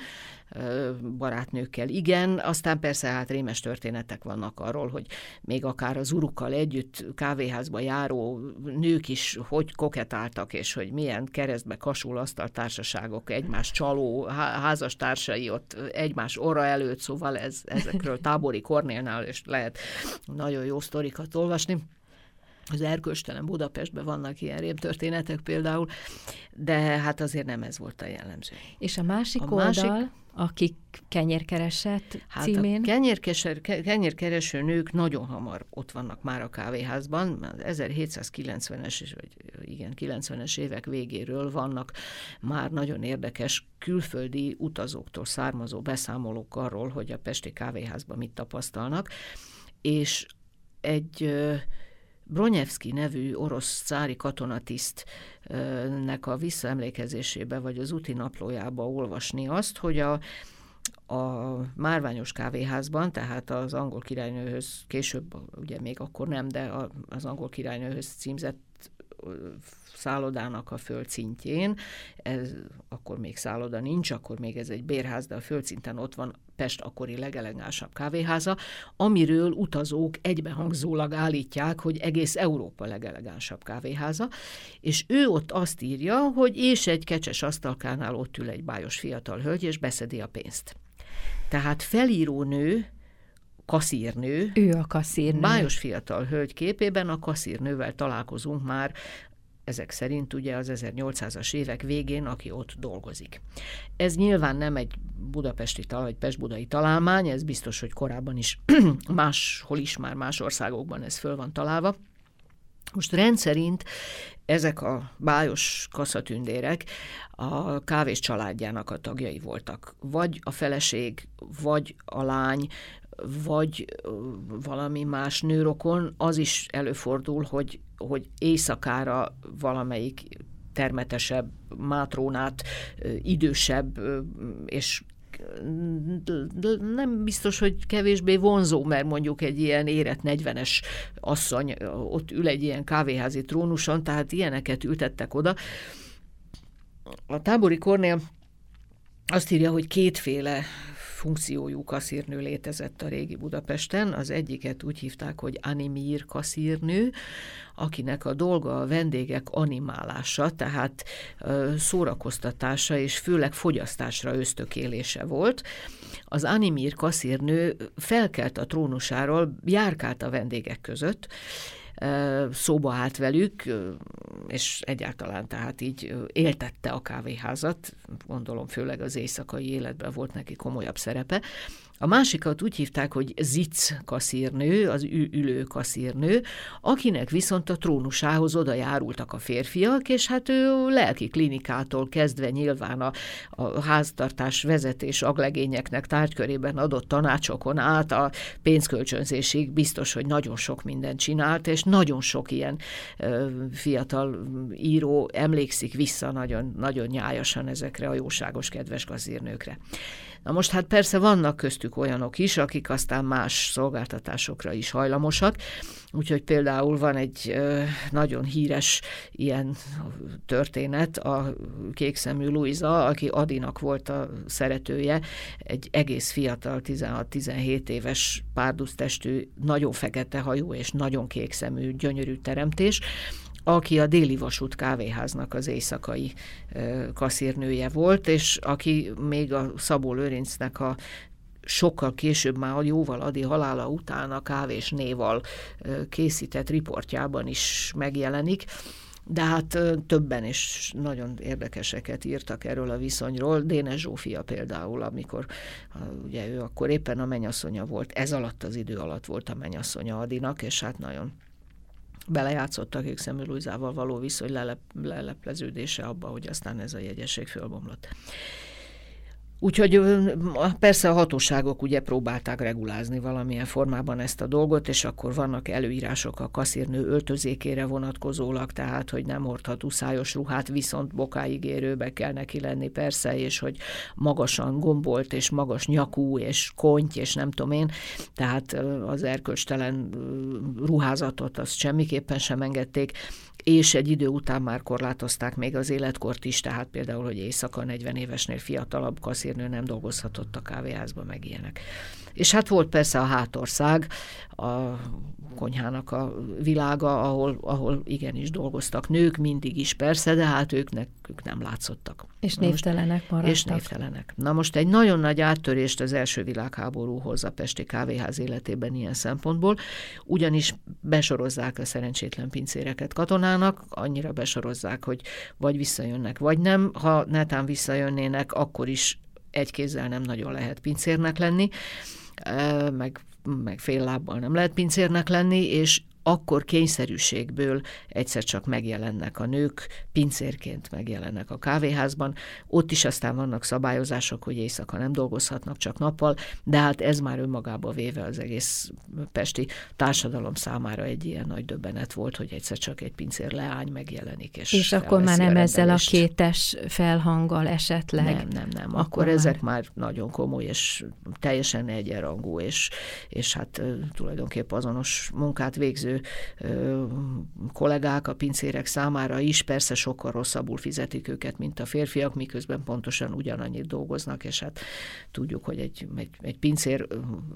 barátnőkkel, igen, aztán persze hát rémes történetek vannak arról, hogy még akár az urukkal együtt kávéházba járó nők is hogy koketáltak, és hogy milyen keresztbe kasul asztaltársaságok, egymás csaló házastársai ott egymás orra előtt, szóval ez, ezekről tábori Kornélnál és lehet nagyon jó sztorikat olvasni az erkölcstelen Budapestben vannak ilyen rémtörténetek például, de hát azért nem ez volt a jellemző. És a másik a oldal, másik, akik kenyérkeresett hát címén? A kenyérkeser, kenyérkereső nők nagyon hamar ott vannak már a kávéházban, 1790-es, vagy igen, 90-es évek végéről vannak már nagyon érdekes külföldi utazóktól származó beszámolók arról, hogy a Pesti kávéházban mit tapasztalnak, és egy Bronyevski nevű orosz cári katonatisztnek a visszaemlékezésébe, vagy az úti naplójába olvasni azt, hogy a, a Márványos kávéházban, tehát az angol királynőhöz, később ugye még akkor nem, de az angol királynőhöz címzett szállodának a földszintjén, ez, akkor még szálloda nincs, akkor még ez egy bérház, de a földszinten ott van Pest akkori legelegánsabb kávéháza, amiről utazók egybehangzólag állítják, hogy egész Európa legelegánsabb kávéháza, és ő ott azt írja, hogy és egy kecses asztalkánál ott ül egy bájos fiatal hölgy, és beszedi a pénzt. Tehát felíró nő, kaszírnő. Ő a kaszírnő. Bájos fiatal hölgy képében a kaszírnővel találkozunk már ezek szerint ugye az 1800-as évek végén, aki ott dolgozik. Ez nyilván nem egy budapesti tal, vagy pestbudai találmány, ez biztos, hogy korábban is máshol is már más országokban ez föl van találva. Most rendszerint ezek a bájos kaszatündérek a kávés családjának a tagjai voltak. Vagy a feleség, vagy a lány, vagy valami más nőrokon, az is előfordul, hogy, hogy éjszakára valamelyik termetesebb mátrónát, idősebb és nem biztos, hogy kevésbé vonzó, mert mondjuk egy ilyen érett 40-es asszony ott ül egy ilyen kávéházi trónuson, tehát ilyeneket ültettek oda. A tábori Kornél azt írja, hogy kétféle funkciójú kaszírnő létezett a régi Budapesten. Az egyiket úgy hívták, hogy animír kaszírnő, akinek a dolga a vendégek animálása, tehát szórakoztatása és főleg fogyasztásra ösztökélése volt. Az animír kaszírnő felkelt a trónusáról, járkált a vendégek között, szóba állt velük, és egyáltalán tehát így éltette a kávéházat, gondolom főleg az éjszakai életben volt neki komolyabb szerepe, a másikat úgy hívták, hogy Zic kaszírnő, az ülő kaszírnő, akinek viszont a trónusához oda járultak a férfiak, és hát ő lelki klinikától kezdve nyilván a, a háztartás vezetés aglegényeknek tárgykörében adott tanácsokon át a pénzkölcsönzésig biztos, hogy nagyon sok mindent csinált, és nagyon sok ilyen ö, fiatal író emlékszik vissza nagyon, nagyon nyájasan ezekre a jóságos, kedves kaszírnőkre. Na most hát persze vannak köztük olyanok is, akik aztán más szolgáltatásokra is hajlamosak, úgyhogy például van egy nagyon híres ilyen történet, a kékszemű Luisa, aki Adinak volt a szeretője, egy egész fiatal, 16-17 éves párductestű, nagyon fekete hajú és nagyon kékszemű, gyönyörű teremtés, aki a déli vasút kávéháznak az éjszakai kaszírnője volt, és aki még a Szabó Lőrincnek a sokkal később, már jóval Adi halála után a kávés néval készített riportjában is megjelenik, de hát többen is nagyon érdekeseket írtak erről a viszonyról. Dénes Zsófia például, amikor ugye ő akkor éppen a mennyasszonya volt, ez alatt az idő alatt volt a mennyasszonya Adinak, és hát nagyon belejátszottak ők Szemülújzával való viszony lelep, lelepleződése abba, hogy aztán ez a jegyesség fölbomlott. Úgyhogy persze a hatóságok ugye próbálták regulázni valamilyen formában ezt a dolgot, és akkor vannak előírások a kaszírnő öltözékére vonatkozólag, tehát hogy nem hordhat uszályos ruhát, viszont bokáig érőbe kell neki lenni persze, és hogy magasan gombolt, és magas nyakú, és konty, és nem tudom én, tehát az erkölcstelen ruházatot azt semmiképpen sem engedték, és egy idő után már korlátozták még az életkort is, tehát például, hogy éjszaka 40 évesnél fiatalabb kaszírnő nem dolgozhatott a kávéházba, meg ilyenek. És hát volt persze a hátország, a konyhának a világa, ahol, ahol igenis dolgoztak nők, mindig is persze, de hát ők, ne, ők nem látszottak. És névtelenek maradtak. És névtelenek. Na most egy nagyon nagy áttörést az első világháborúhoz a Pesti Kávéház életében ilyen szempontból, ugyanis besorozzák a szerencsétlen pincéreket katonának, annyira besorozzák, hogy vagy visszajönnek, vagy nem. Ha netán visszajönnének, akkor is egy kézzel nem nagyon lehet pincérnek lenni, meg meg fél lábbal nem lehet pincérnek lenni, és akkor kényszerűségből egyszer csak megjelennek a nők, pincérként megjelennek a kávéházban. Ott is aztán vannak szabályozások, hogy éjszaka nem dolgozhatnak, csak nappal, de hát ez már önmagába véve az egész pesti társadalom számára egy ilyen nagy döbbenet volt, hogy egyszer csak egy pincér leány megjelenik. És, és akkor már nem a ezzel a kétes felhanggal esetleg? Nem, nem, nem. Akkor, akkor már... ezek már nagyon komoly és teljesen egyenrangú, és, és hát tulajdonképpen azonos munkát végző ö, kollégák, a pincérek számára is. Persze sokkal rosszabbul fizetik őket, mint a férfiak, miközben pontosan ugyanannyit dolgoznak, és hát tudjuk, hogy egy, egy, egy pincér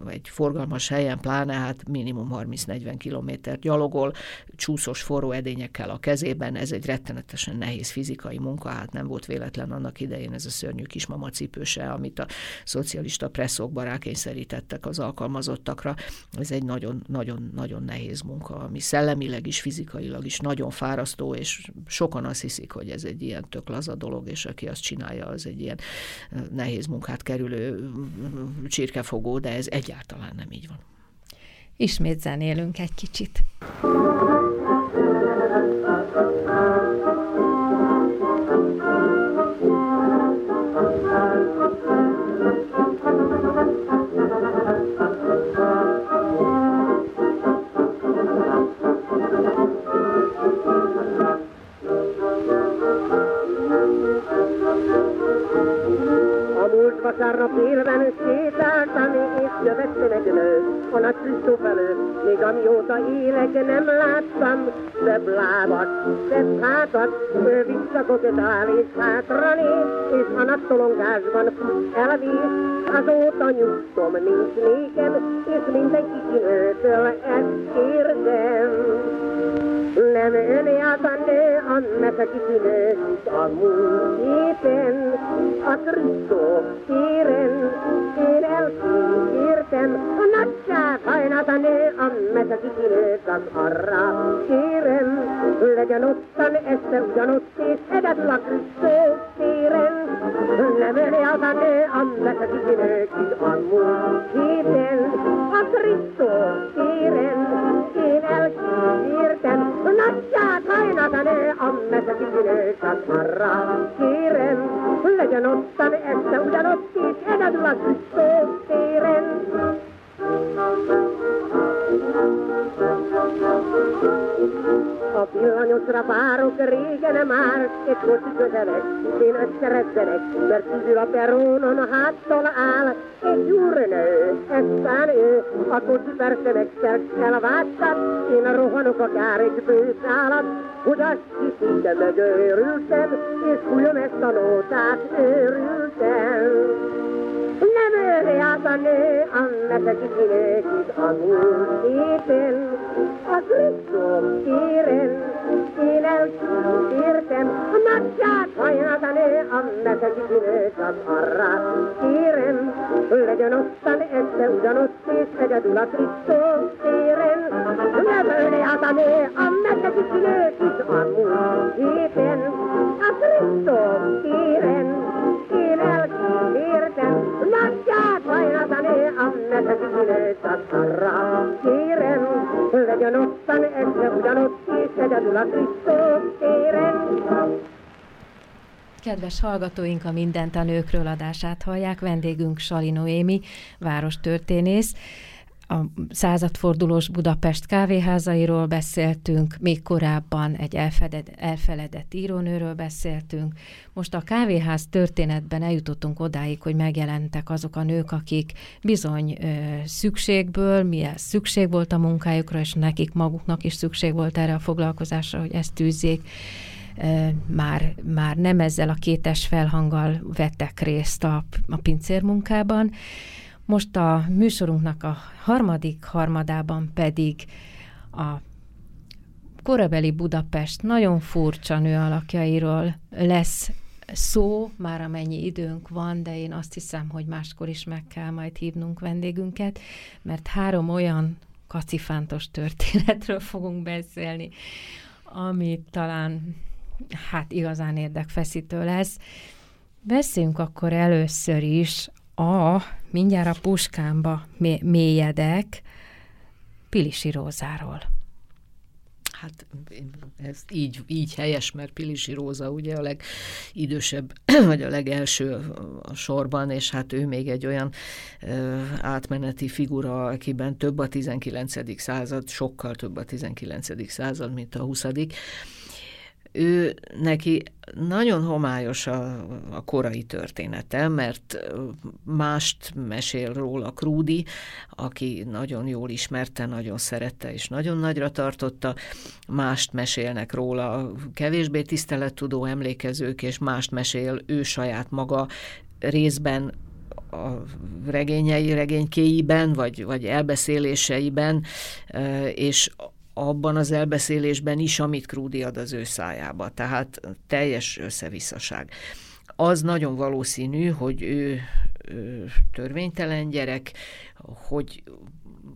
egy forgalmas helyen, pláne hát minimum 30-40 kilométer gyalogol, csúszós forró edényekkel a kezében, ez egy rettenetesen nehéz fizikai munka, hát nem volt véletlen annak idején ez a szörnyű kismama cipőse, amit a szocialista presszokba rákényszerítettek az alkalmazottakra, ez egy nagyon-nagyon-nagyon nehéz munka munka, ami szellemileg is, fizikailag is nagyon fárasztó, és sokan azt hiszik, hogy ez egy ilyen tök laza dolog, és aki azt csinálja, az egy ilyen nehéz munkát kerülő csirkefogó, de ez egyáltalán nem így van. Ismét zenélünk egy kicsit. Vasárnap élven sétáltam, és jövette meg nő a nagy Krisztó felől. Még amióta élek, nem láttam szebb lábat, szebb hátat, visszakoketál és hátra néz, és a nagy tolongásban fut elvész. Azóta nyugtom nincs nékem, és mindenki kinőtől ezt kérdem. Nem ön járt a nő, annak a kitűnő, a múlt héten, a Krisztó kérem, én elkísértem, a nagyság hajnat a nő, ammet a kikilőttem arra. Kérem, legyen ottan este ugyanott, és egyedül a Krisztó kérem, nem öli az a nő, legyen ottan este ugyanott, és egyedül a Krisztó villanyosra várok régen már, egy kocsi közelek, én összeredzenek, mert kívül a perónon a háttal áll, egy úrnő, eztán ő, a kocsi persze megszert elvágtat, én rohanok akár egy bőszálat, hogy azt hiszik, de megőrültem, és fújom ezt a nótát, őrültem. Nem őri át a nő, annak a kisinőkit a múlt héten, a én elkísértem, a nagyját a nő, annak a kisinőket arra kérem, legyen ottan este ugyanott, és egyedül a nem őri át a nő, annak mindegyik nőt is a múlt héten, a én elkímértem, nagyját hajnatani a mesedik nőt a szarra kérem, legyen ottan este ugyanott, és egyedül a Krisztus téren. Kedves hallgatóink, a Mindent a nőkről adását hallják. Vendégünk Sali Noémi, várostörténész. A századfordulós Budapest kávéházairól beszéltünk, még korábban egy elfeded, elfeledett írónőről beszéltünk. Most a kávéház történetben eljutottunk odáig, hogy megjelentek azok a nők, akik bizony ö, szükségből, milyen szükség volt a munkájukra, és nekik maguknak is szükség volt erre a foglalkozásra, hogy ezt tűzzék már, már nem ezzel a kétes felhanggal vettek részt a, a pincérmunkában. Most a műsorunknak a harmadik harmadában pedig a korabeli Budapest nagyon furcsa nő alakjairól lesz szó, már amennyi időnk van, de én azt hiszem, hogy máskor is meg kell majd hívnunk vendégünket, mert három olyan kacifántos történetről fogunk beszélni, ami talán hát igazán érdekfeszítő lesz. Beszéljünk akkor először is a, mindjárt a puskámba mélyedek, Pilisi Rózáról. Hát ez így, így helyes, mert Pilisi Róza ugye a legidősebb, vagy a legelső a sorban, és hát ő még egy olyan ö, átmeneti figura, akiben több a 19. század, sokkal több a 19. század, mint a 20 ő neki nagyon homályos a, a korai története, mert mást mesél róla Krúdi, aki nagyon jól ismerte, nagyon szerette és nagyon nagyra tartotta, mást mesélnek róla kevésbé tisztelettudó emlékezők, és mást mesél ő saját maga részben a regényei, regénykéiben, vagy, vagy elbeszéléseiben, és abban az elbeszélésben is, amit Krúdi ad az ő szájába. Tehát teljes összevisszaság. Az nagyon valószínű, hogy ő, ő törvénytelen gyerek, hogy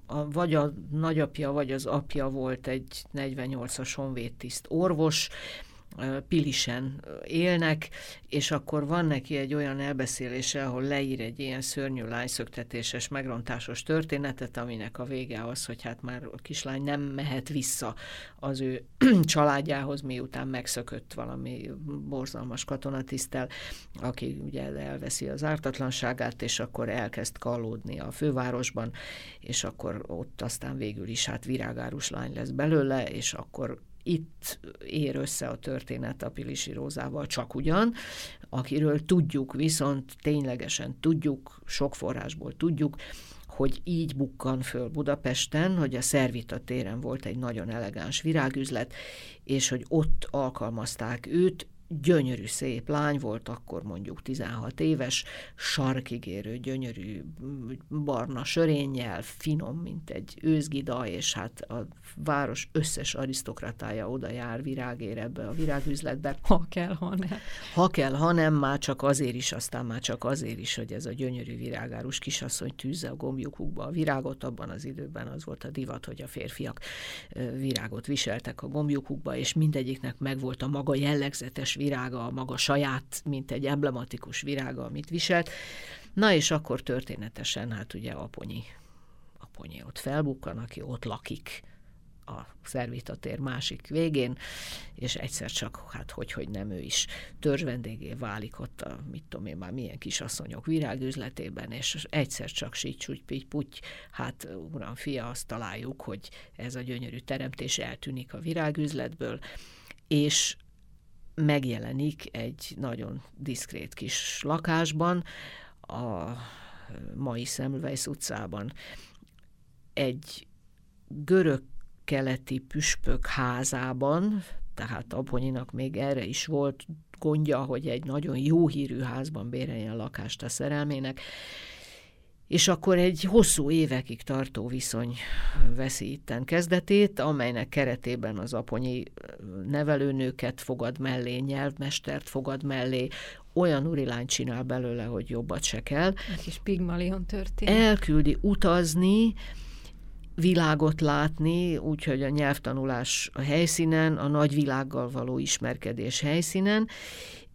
a, vagy a nagyapja, vagy az apja volt egy 48-as honvédtiszt orvos, Pilisen élnek, és akkor van neki egy olyan elbeszélése, ahol leír egy ilyen szörnyű lányszöktetéses, megrontásos történetet, aminek a vége az, hogy hát már a kislány nem mehet vissza az ő családjához, miután megszökött valami borzalmas katonatisztel, aki ugye elveszi az ártatlanságát, és akkor elkezd kallódni a fővárosban, és akkor ott aztán végül is hát virágárus lány lesz belőle, és akkor itt ér össze a történet a Pilisi Rózával csak ugyan, akiről tudjuk, viszont ténylegesen tudjuk, sok forrásból tudjuk, hogy így bukkan föl Budapesten, hogy a Szervita téren volt egy nagyon elegáns virágüzlet, és hogy ott alkalmazták őt, gyönyörű szép lány volt, akkor mondjuk 16 éves, sarkigérő, gyönyörű barna sörénnyel, finom, mint egy őzgida, és hát a város összes arisztokratája oda jár virágér ebbe a virágüzletbe. Ha kell, ha nem. Ha kell, ha nem, már csak azért is, aztán már csak azért is, hogy ez a gyönyörű virágárus kisasszony tűzze a gombjukukba a virágot, abban az időben az volt a divat, hogy a férfiak virágot viseltek a gombjukukba, és mindegyiknek megvolt a maga jellegzetes virága, a maga saját, mint egy emblematikus virága, amit viselt. Na és akkor történetesen, hát ugye Aponyi, Aponyi ott felbukkan, aki ott lakik a Szervita tér másik végén, és egyszer csak, hát hogy, hogy nem ő is törzsvendégé válik ott a, mit tudom én már milyen kisasszonyok virágüzletében, és egyszer csak sítsúgy, pitty, puty, hát uram, fia, azt találjuk, hogy ez a gyönyörű teremtés eltűnik a virágüzletből, és megjelenik egy nagyon diszkrét kis lakásban, a mai Semmelweis utcában. Egy görög keleti püspök házában, tehát Abonyinak még erre is volt gondja, hogy egy nagyon jó hírű házban béreljen lakást a szerelmének, és akkor egy hosszú évekig tartó viszony veszi itten kezdetét, amelynek keretében az aponyi nevelőnőket fogad mellé, nyelvmestert fogad mellé, olyan urilány csinál belőle, hogy jobbat se kell. Egy kis pigmalion történet. Elküldi utazni, világot látni, úgyhogy a nyelvtanulás a helyszínen, a nagyvilággal való ismerkedés helyszínen,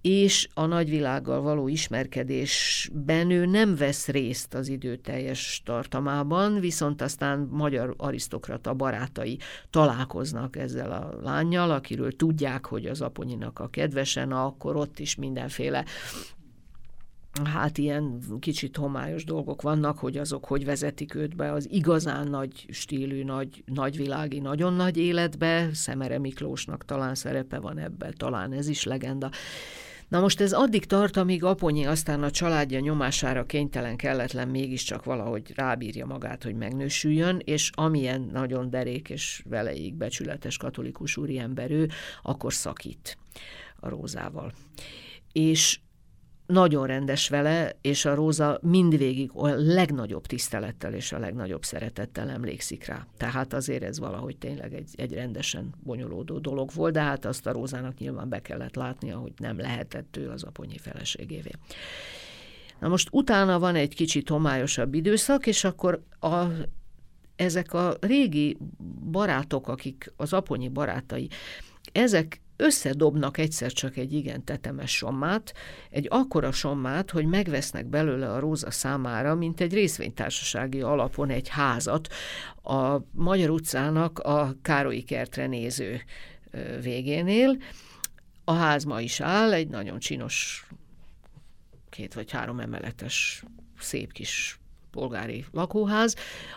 és a nagyvilággal való ismerkedésben ő nem vesz részt az idő teljes tartamában, viszont aztán magyar arisztokrata barátai találkoznak ezzel a lányjal, akiről tudják, hogy az aponyinak a kedvesen, akkor ott is mindenféle hát ilyen kicsit homályos dolgok vannak, hogy azok hogy vezetik őt be az igazán nagy stílű, nagy, nagyvilági, nagyon nagy életbe. Szemere Miklósnak talán szerepe van ebben, talán ez is legenda. Na most ez addig tart, amíg Aponyi aztán a családja nyomására kénytelen kelletlen mégiscsak valahogy rábírja magát, hogy megnősüljön, és amilyen nagyon derék és veleig becsületes katolikus úriember ő, akkor szakít a Rózával. És nagyon rendes vele, és a Róza mindvégig a legnagyobb tisztelettel és a legnagyobb szeretettel emlékszik rá. Tehát azért ez valahogy tényleg egy, egy rendesen bonyolódó dolog volt, de hát azt a Rózának nyilván be kellett látnia, hogy nem lehetett ő az aponyi feleségévé. Na most utána van egy kicsit homályosabb időszak, és akkor a, ezek a régi barátok, akik az aponyi barátai, ezek összedobnak egyszer csak egy igen tetemes sommát, egy akkora sommát, hogy megvesznek belőle a Róza számára, mint egy részvénytársasági alapon egy házat a Magyar utcának a Károlyi kertre néző végénél. A ház ma is áll, egy nagyon csinos két vagy három emeletes szép kis polgári lakóház,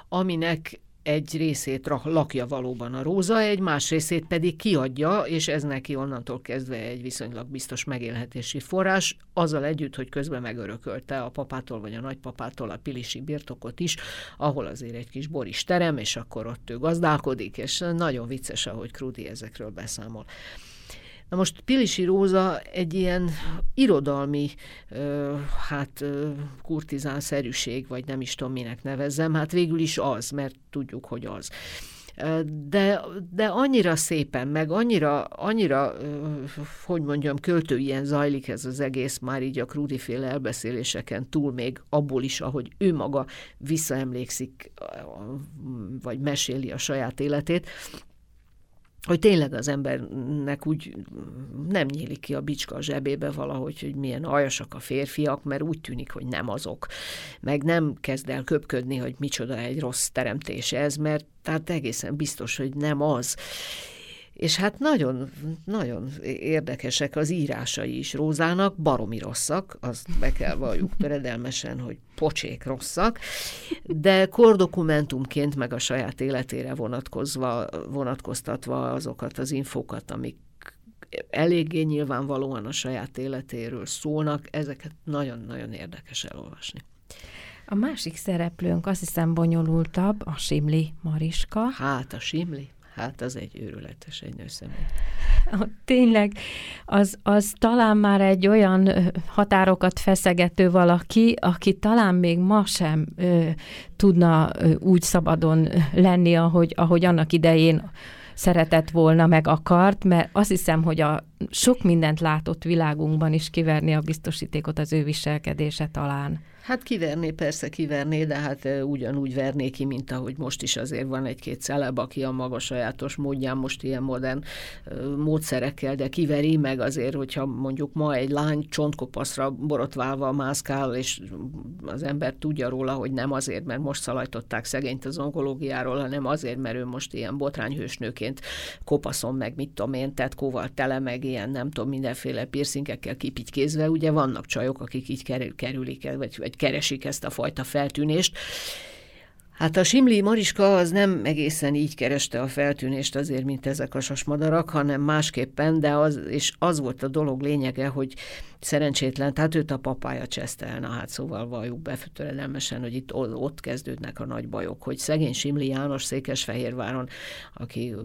aminek egy részét lakja valóban a Róza, egy más részét pedig kiadja, és ez neki onnantól kezdve egy viszonylag biztos megélhetési forrás, azzal együtt, hogy közben megörökölte a papától vagy a nagypapától a pilisi birtokot is, ahol azért egy kis boris terem, és akkor ott ő gazdálkodik, és nagyon vicces, ahogy Krudi ezekről beszámol. Na most Pilisi Róza egy ilyen irodalmi, hát kurtizánszerűség, vagy nem is tudom minek nevezzem, hát végül is az, mert tudjuk, hogy az. De, de annyira szépen, meg annyira, annyira, hogy mondjam, költőien zajlik ez az egész, már így a Krudi-féle elbeszéléseken túl még abból is, ahogy ő maga visszaemlékszik, vagy meséli a saját életét, hogy tényleg az embernek úgy nem nyílik ki a bicska a zsebébe valahogy, hogy milyen aljasak a férfiak, mert úgy tűnik, hogy nem azok. Meg nem kezd el köpködni, hogy micsoda egy rossz teremtés ez, mert tehát egészen biztos, hogy nem az. És hát nagyon, nagyon érdekesek az írásai is Rózának, baromi rosszak, azt be kell valljuk töredelmesen, hogy pocsék rosszak, de kordokumentumként meg a saját életére vonatkozva, vonatkoztatva azokat az infókat, amik eléggé nyilvánvalóan a saját életéről szólnak, ezeket nagyon-nagyon érdekes elolvasni. A másik szereplőnk azt hiszem bonyolultabb, a Simli Mariska. Hát a Simli. Hát az egy őrületes egy nőszemély. Tényleg, az, az talán már egy olyan határokat feszegető valaki, aki talán még ma sem ö, tudna ö, úgy szabadon lenni, ahogy, ahogy annak idején szeretett volna, meg akart, mert azt hiszem, hogy a sok mindent látott világunkban is kiverni a biztosítékot az ő viselkedése talán. Hát kiverné, persze kiverné, de hát ugyanúgy verné ki, mint ahogy most is azért van egy-két celeb, aki a maga sajátos módján most ilyen modern módszerekkel, de kiveri meg azért, hogyha mondjuk ma egy lány csontkopaszra borotválva mászkál, és az ember tudja róla, hogy nem azért, mert most szalajtották szegényt az onkológiáról, hanem azért, mert ő most ilyen botrányhősnőként kopaszon meg, mit tudom én, tetkóval tele, meg ilyen nem tudom, mindenféle piercingekkel kipitkézve, ugye vannak csajok, akik így kerülik, vagy, vagy keresik ezt a fajta feltűnést. Hát a Simli Mariska az nem egészen így kereste a feltűnést azért, mint ezek a sasmadarak, hanem másképpen, de az, és az volt a dolog lényege, hogy szerencsétlen, tehát őt a papája cseszte el, na hát szóval valljuk be hogy itt ott kezdődnek a nagy bajok, hogy szegény Simli János Székesfehérváron, aki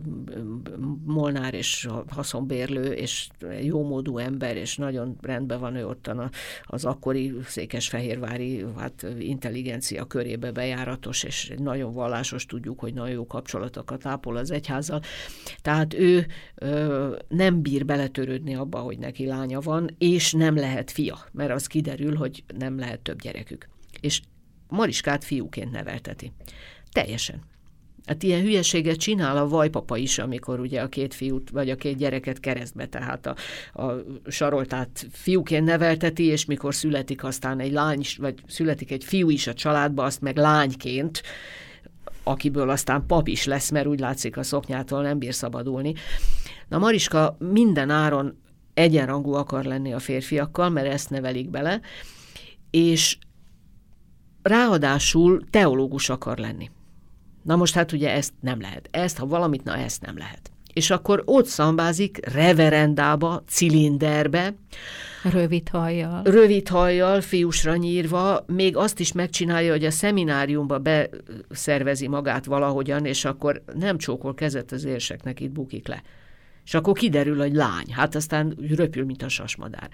molnár és haszonbérlő, és jómódú ember, és nagyon rendben van ő ottan az akkori székesfehérvári hát, intelligencia körébe bejáratos, és nagyon vallásos, tudjuk, hogy nagyon jó kapcsolatokat ápol az egyházzal. Tehát ő ö, nem bír beletörődni abba, hogy neki lánya van, és nem lehet fia, mert az kiderül, hogy nem lehet több gyerekük. És Mariskát fiúként nevelteti. Teljesen. Hát ilyen hülyeséget csinál a vajpapa is, amikor ugye a két fiút, vagy a két gyereket keresztbe, tehát a, a saroltát fiúként nevelteti, és mikor születik aztán egy lány, vagy születik egy fiú is a családba, azt meg lányként, akiből aztán pap is lesz, mert úgy látszik a szoknyától nem bír szabadulni. Na Mariska minden áron egyenrangú akar lenni a férfiakkal, mert ezt nevelik bele, és ráadásul teológus akar lenni. Na most hát ugye ezt nem lehet. Ezt, ha valamit, na ezt nem lehet. És akkor ott szambázik reverendába, cilinderbe, Rövid hajjal. Rövid hajjal, fiúsra nyírva, még azt is megcsinálja, hogy a szemináriumba beszervezi magát valahogyan, és akkor nem csókol kezet az érseknek, itt bukik le. És akkor kiderül, hogy lány. Hát aztán röpül, mint a sasmadár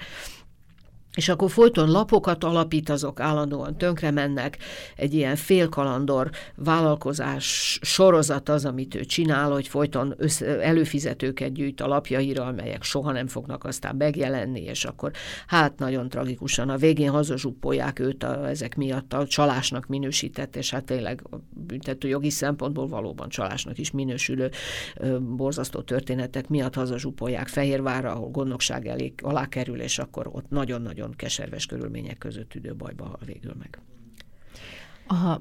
és akkor folyton lapokat alapít, azok állandóan tönkre mennek, egy ilyen félkalandor vállalkozás sorozat az, amit ő csinál, hogy folyton össze, előfizetőket gyűjt a lapjaira, amelyek soha nem fognak aztán megjelenni, és akkor hát nagyon tragikusan a végén hazazsuppolják őt a, ezek miatt a csalásnak minősített, és hát tényleg büntető jogi szempontból valóban csalásnak is minősülő ö, borzasztó történetek miatt hazazsuppolják Fehérvárra, ahol gondnokság elég alá kerül, és akkor ott nagyon-nagyon nagyon keserves körülmények között üdő bajba hal végül meg. A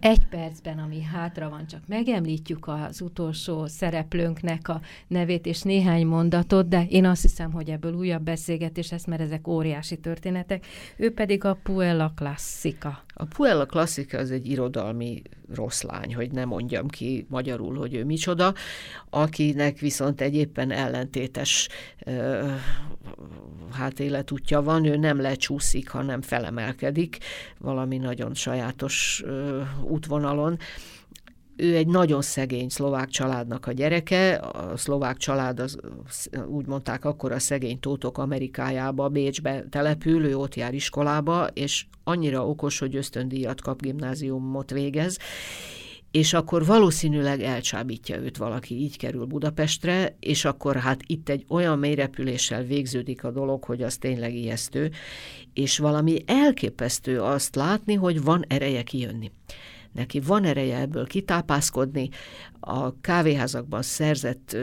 egy percben, ami hátra van, csak megemlítjük az utolsó szereplőnknek a nevét és néhány mondatot, de én azt hiszem, hogy ebből újabb beszélgetés lesz, mert ezek óriási történetek. Ő pedig a Puella Klasszika. A Puella Klasszika az egy irodalmi rossz lány, hogy ne mondjam ki magyarul, hogy ő micsoda, akinek viszont egy éppen ellentétes uh, hát életútja van, ő nem lecsúszik, hanem felemelkedik valami nagyon sajátos uh, útvonalon, ő egy nagyon szegény szlovák családnak a gyereke, a szlovák család, az, úgy mondták akkor a szegény tótok Amerikájába, Bécsbe települ, ő ott jár iskolába, és annyira okos, hogy ösztöndíjat kap, gimnáziumot végez, és akkor valószínűleg elcsábítja őt valaki, így kerül Budapestre, és akkor hát itt egy olyan mélyrepüléssel végződik a dolog, hogy az tényleg ijesztő, és valami elképesztő azt látni, hogy van ereje kijönni neki van ereje ebből kitápászkodni, a kávéházakban szerzett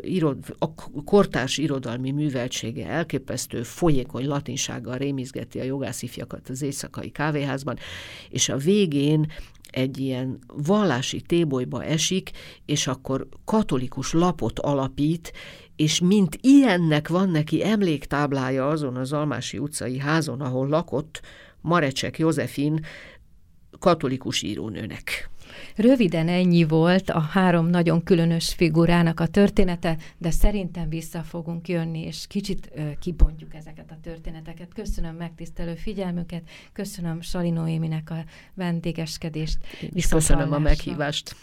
irod, a kortárs irodalmi műveltsége elképesztő, folyékony latinsággal rémizgeti a jogászifjakat az éjszakai kávéházban, és a végén egy ilyen vallási tébolyba esik, és akkor katolikus lapot alapít, és mint ilyennek van neki emléktáblája azon az Almási utcai házon, ahol lakott, Marecsek Józefin katolikus írónőnek. Röviden ennyi volt a három nagyon különös figurának a története, de szerintem vissza fogunk jönni, és kicsit ö, kibontjuk ezeket a történeteket. Köszönöm megtisztelő figyelmüket, köszönöm Salino Éminek a vendégeskedést. És köszönöm a meghívást.